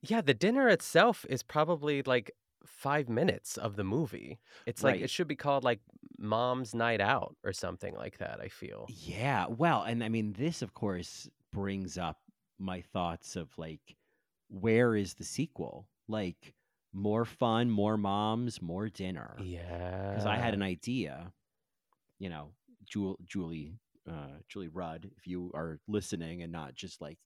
Yeah, the dinner itself is probably like five minutes of the movie. It's like Right. it should be called like Mom's Night Out or something like that, I feel. Yeah, well, and I mean, this, of course, brings up my thoughts of like, where is the sequel? Like, more fun, more moms, more dinner. Yeah. Because I had an idea, you know, Jewel, Julie, uh, Julie Rudd, if you are listening and not just like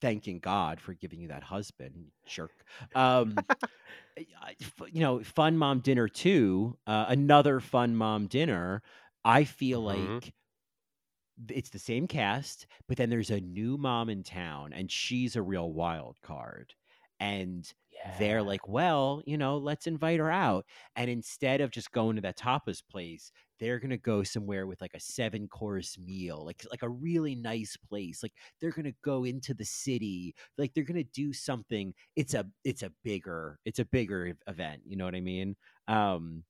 thanking God for giving you that husband, jerk. Um, <laughs> f- you know, fun mom dinner too. Uh, another fun mom dinner. I feel Mhm. like it's the same cast, but then there's a new mom in town, and she's a real wild card. And they're like, well, you know, let's invite her out. And instead of just going to that tapas place, they're gonna go somewhere with like a seven course meal, like like a really nice place. Like they're gonna go into the city, like they're gonna do something. It's a it's a bigger it's a bigger event. You know what I mean? Um,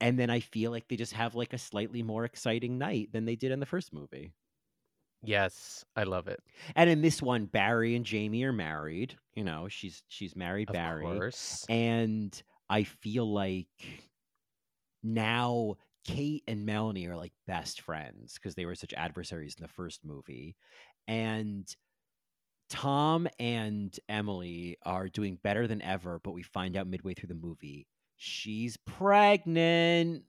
and then I feel like they just have like a slightly more exciting night than they did in the first movie. Yes, I love it. And in this one, Barry and Jamie are married. You know, she's she's married Of Barry. course. And I feel like now Kate and Melanie are like best friends because they were such adversaries in the first movie. And Tom and Emily are doing better than ever, but we find out midway through the movie she's pregnant.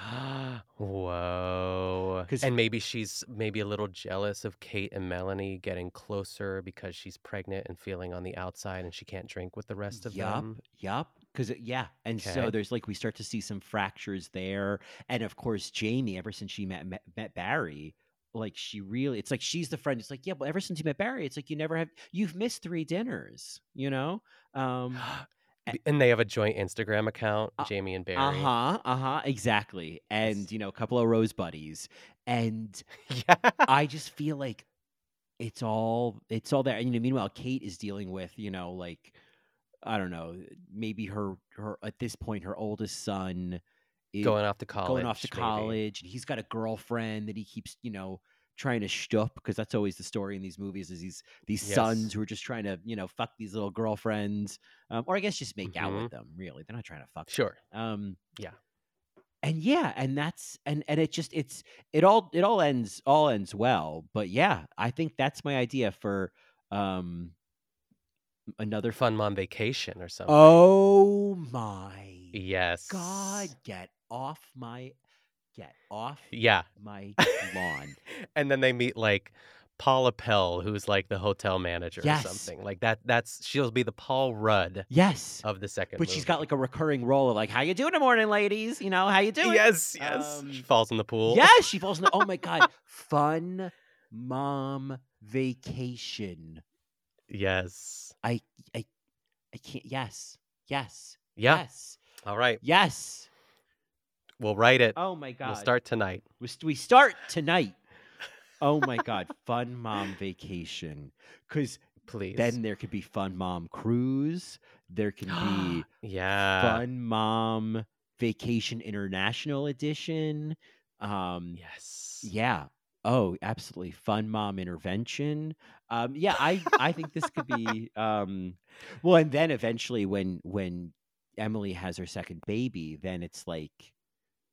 <gasps> Whoa. And maybe she's maybe a little jealous of Kate and Melanie getting closer because she's pregnant and feeling on the outside and she can't drink with the rest of yup, them. Yup. Because yeah, and so there's like we start to see some fractures there, and of course Jamie, ever since she met met, met Barry, like she really, it's like she's the friend. It's like yeah, but ever since you met Barry, it's like you never have, you've missed three dinners, you know. Um, <gasps> And they have a joint Instagram account, Uh, Jamie and Barry. uh huh, uh huh, exactly, and you know a couple of rose buddies, and <laughs> Yeah. I just feel like it's all it's all there. And you know, meanwhile, Kate is dealing with you know like I don't know, maybe her her at this point her oldest son is Going off to college. going off to maybe. college, and he's got a girlfriend that he keeps you know trying to shtup because that's always the story in these movies is these these sons Yes. who are just trying to you know fuck these little girlfriends um, or I guess just make out Mhm. with them. Really, they're not trying to fuck. them. Sure. Um, Yeah. and yeah, and that's and and it just it's it all it all ends all ends well. But yeah, I think that's my idea for um another Fun mom vacation or something. Oh my yes. god, get off my get off Yeah. my <laughs> lawn. and then they meet like Paula Pell, who's like the hotel manager Yes. or something. Like that that's she'll be the Paul Rudd Yes. of the second But she's got like a recurring role of like, how you doing in the morning, ladies? You know, how you doing? Yes, yes. Um, she falls in the pool. Yes, she <laughs> falls in the oh my god. Fun mom vacation. Yes. I I I can't yes. Yes. Yeah. Yes. All right. Yes. We'll write it. Oh my god. We'll start tonight. We, st- we start tonight. Oh my god, <laughs> fun mom vacation. Cuz Please. then there could be fun mom cruise. There can be <gasps> yeah. fun mom vacation international edition. Um Yes. yeah. Oh, absolutely. Fun mom intervention. Um yeah, I I think this could be <laughs> um well and then eventually when when Emily has her second baby, then it's like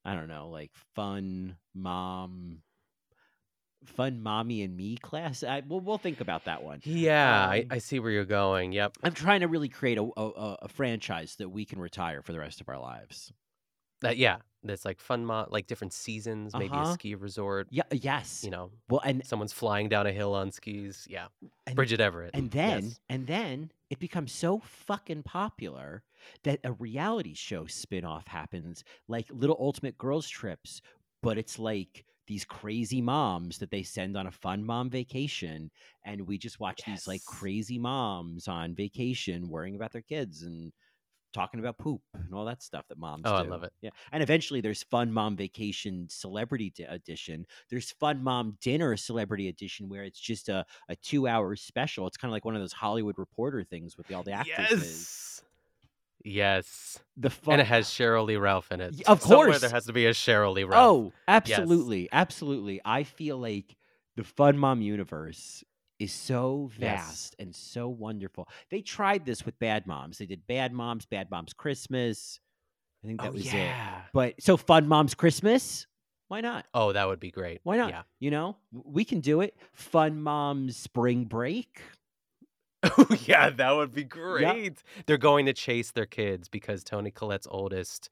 I don't know, like fun mom fun mommy and me class. I we'll, we'll think about that one. Yeah, I, Um, I see where you're going. Yep. I'm trying to really create a, a a- a franchise that we can retire for the rest of our lives. That yeah, There's like fun mo- like different seasons, maybe a Uh-huh. ski resort. Yeah, yes. You know, Well, and someone's flying down a hill on skis. Yeah, and, Bridget Everett. and then yes. and then it becomes so fucking popular that a reality show spin-off happens like Little Ultimate Girls Trips, but it's like these crazy moms that they send on a fun mom vacation and we just watch these like crazy moms on vacation worrying about their kids and talking about poop and all that stuff that moms Oh, I love it. Yeah. And eventually there's Fun Mom Vacation Celebrity di- Edition. There's Fun Mom Dinner Celebrity Edition where it's just a, a two hour special. It's kind of like one of those Hollywood Reporter things with all the actresses. Yes. Yes. The fun. And it has Sheryl Lee Ralph in it. Of Somewhere course. there has to be a Sheryl Lee Ralph. Oh, absolutely. Absolutely. I feel like the Fun Mom universe is so Yes. vast and so wonderful. They tried this with Bad Moms. They did Bad Moms, Bad Moms Christmas. I think that Oh, was it. But so Fun Moms Christmas? Why not? Oh, that would be great. Why not? Yeah. You know, we can do it. Fun Moms Spring Break. <laughs> Oh, yeah, that would be great. They're going to chase their kids because Toni Collette's oldest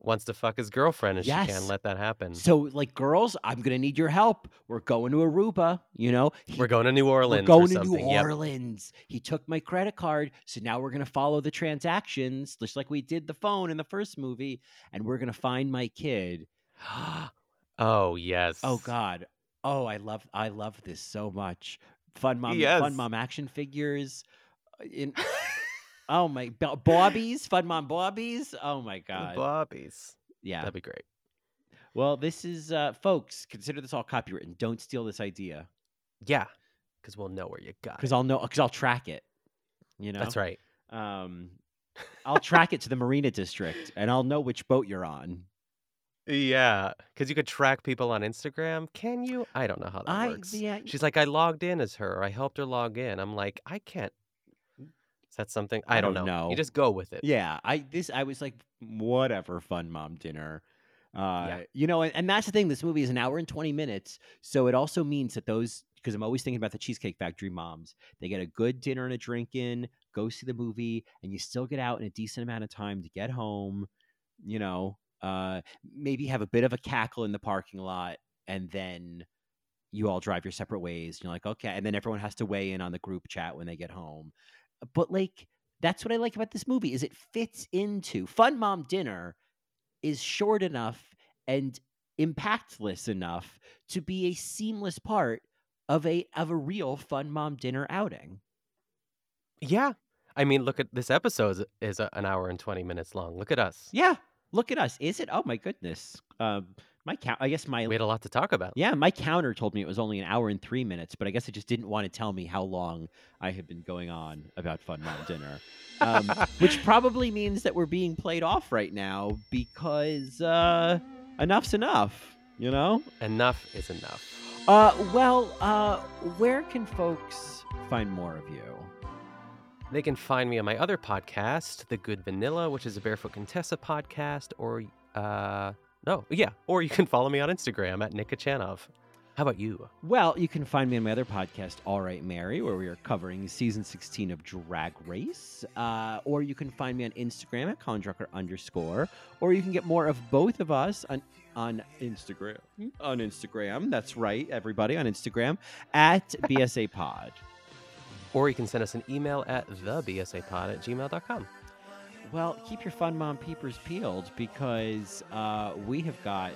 wants to fuck his girlfriend and she can't let that happen. So, like, girls, I'm gonna need your help. We're going to Aruba. You know, He- We're going to New Orleans. We're going to New. Yep. Orleans. He took my credit card, so now we're gonna follow the transactions, just like we did the phone in the first movie, and we're gonna find my kid. <gasps> oh yes. Oh God. Oh, I love I love this so much. Fun mom, Yes. fun mom action figures. uh, In <laughs> oh my Bo- Bobbies, fun mom Bobbies. Oh my God. Bobbies. yeah. That'd be great. Well, this is uh folks. Consider this all copywritten. Don't steal this idea Yeah, because we'll know where you got because it. I'll know because I'll track it. You know. That's right. Um, I'll track it to the Marina District, and I'll know which boat you're on. Yeah, because you could track people on Instagram. Can you? I don't know how that I works. yeah. She's like, I logged in as her. I helped her log in. I'm like, I can't. That something? I, I don't, don't know. know. You just go with it. Yeah, I this I was like, whatever, fun mom dinner. Uh, Yeah. you know, and, and that's the thing. This movie is an hour and twenty minutes, so it also means that those because I'm always thinking about the Cheesecake Factory moms. They get a good dinner and a drink in, go see the movie, and you still get out in a decent amount of time to get home. You know, uh, maybe have a bit of a cackle in the parking lot, and then you all drive your separate ways. You're like, okay, and then everyone has to weigh in on the group chat when they get home. But like, that's what I like about this movie is it fits into Fun Mom Dinner is short enough and impactless enough to be a seamless part of a of a real Fun Mom Dinner outing. Yeah. I mean, look at this episode is- an hour and 20 minutes long. Look at us. Yeah, look at us. Is it? Oh my goodness. Um, my count. I guess my We had a lot to talk about. Yeah, my counter told me it was only an hour and three minutes, but I guess it just didn't want to tell me how long I had been going on about Fun Mom Dinner. Um, <laughs> which probably means that we're being played off right now because uh, enough's enough, you know? Enough is enough. Uh, well, uh, where can folks find more of you? They can find me on my other podcast, The Good Vanilla, which is a Barefoot Contessa podcast, or uh no, yeah, or you can follow me on Instagram at Nick Kochanov. How about you? Well, you can find me on my other podcast, All Right Mary, where we are covering season 16 of Drag Race. Uh, or you can find me on Instagram at Colin Drucker underscore. Or you can get more of both of us on on Instagram. On Instagram, that's right, everybody on Instagram at BSA Pod. Or you can send us an email at thebsapod at gmail.com. Well, keep your fun mom peepers peeled because uh, we have got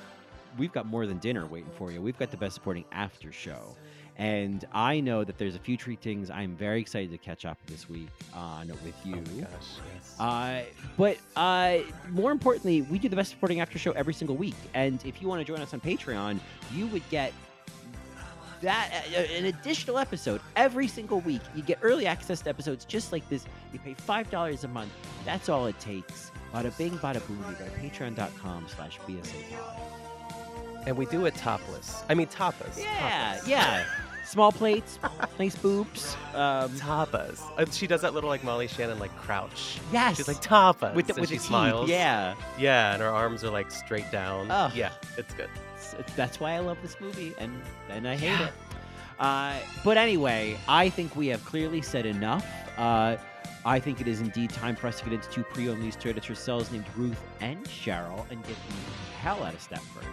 we've got more than dinner waiting for you. We've got the best supporting after show. And I know that there's a few treat things I'm very excited to catch up this week on with you. Oh gosh, yes. Uh, but uh, more importantly, we do the best supporting after show every single week. And if you want to join us on Patreon, you would get that uh, an additional episode every single week. You get early access to episodes just like this. You pay five dollars a month. That's all it takes. Bada bing, bada boom. You go to patreon.com slash BSA and we do it topless. I mean, tapas. Yeah, tapas. yeah. Small plates, <laughs> nice boobs. Um, Tapas. Uh, She does that little like Molly Shannon like crouch. yes. She's like tapas. with the, and with she the teeth, smiles. Yeah. Yeah, and her arms are like straight down. Oh. Yeah, it's good. It's- it's- that's why I love this movie, and and I hate Yeah. it. Uh, but anyway, I think we have clearly said enough. Uh, I think it is indeed time for us to get into two pre-unleashed Predator cells named Ruth and Cheryl and get the hell out of Stepford.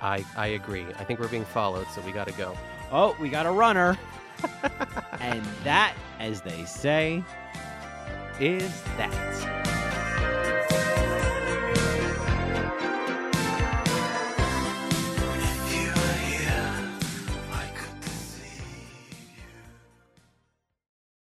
I I agree. I think we're being followed, so we got to go. Oh, we got a runner. <laughs> and that, as they say, Is that?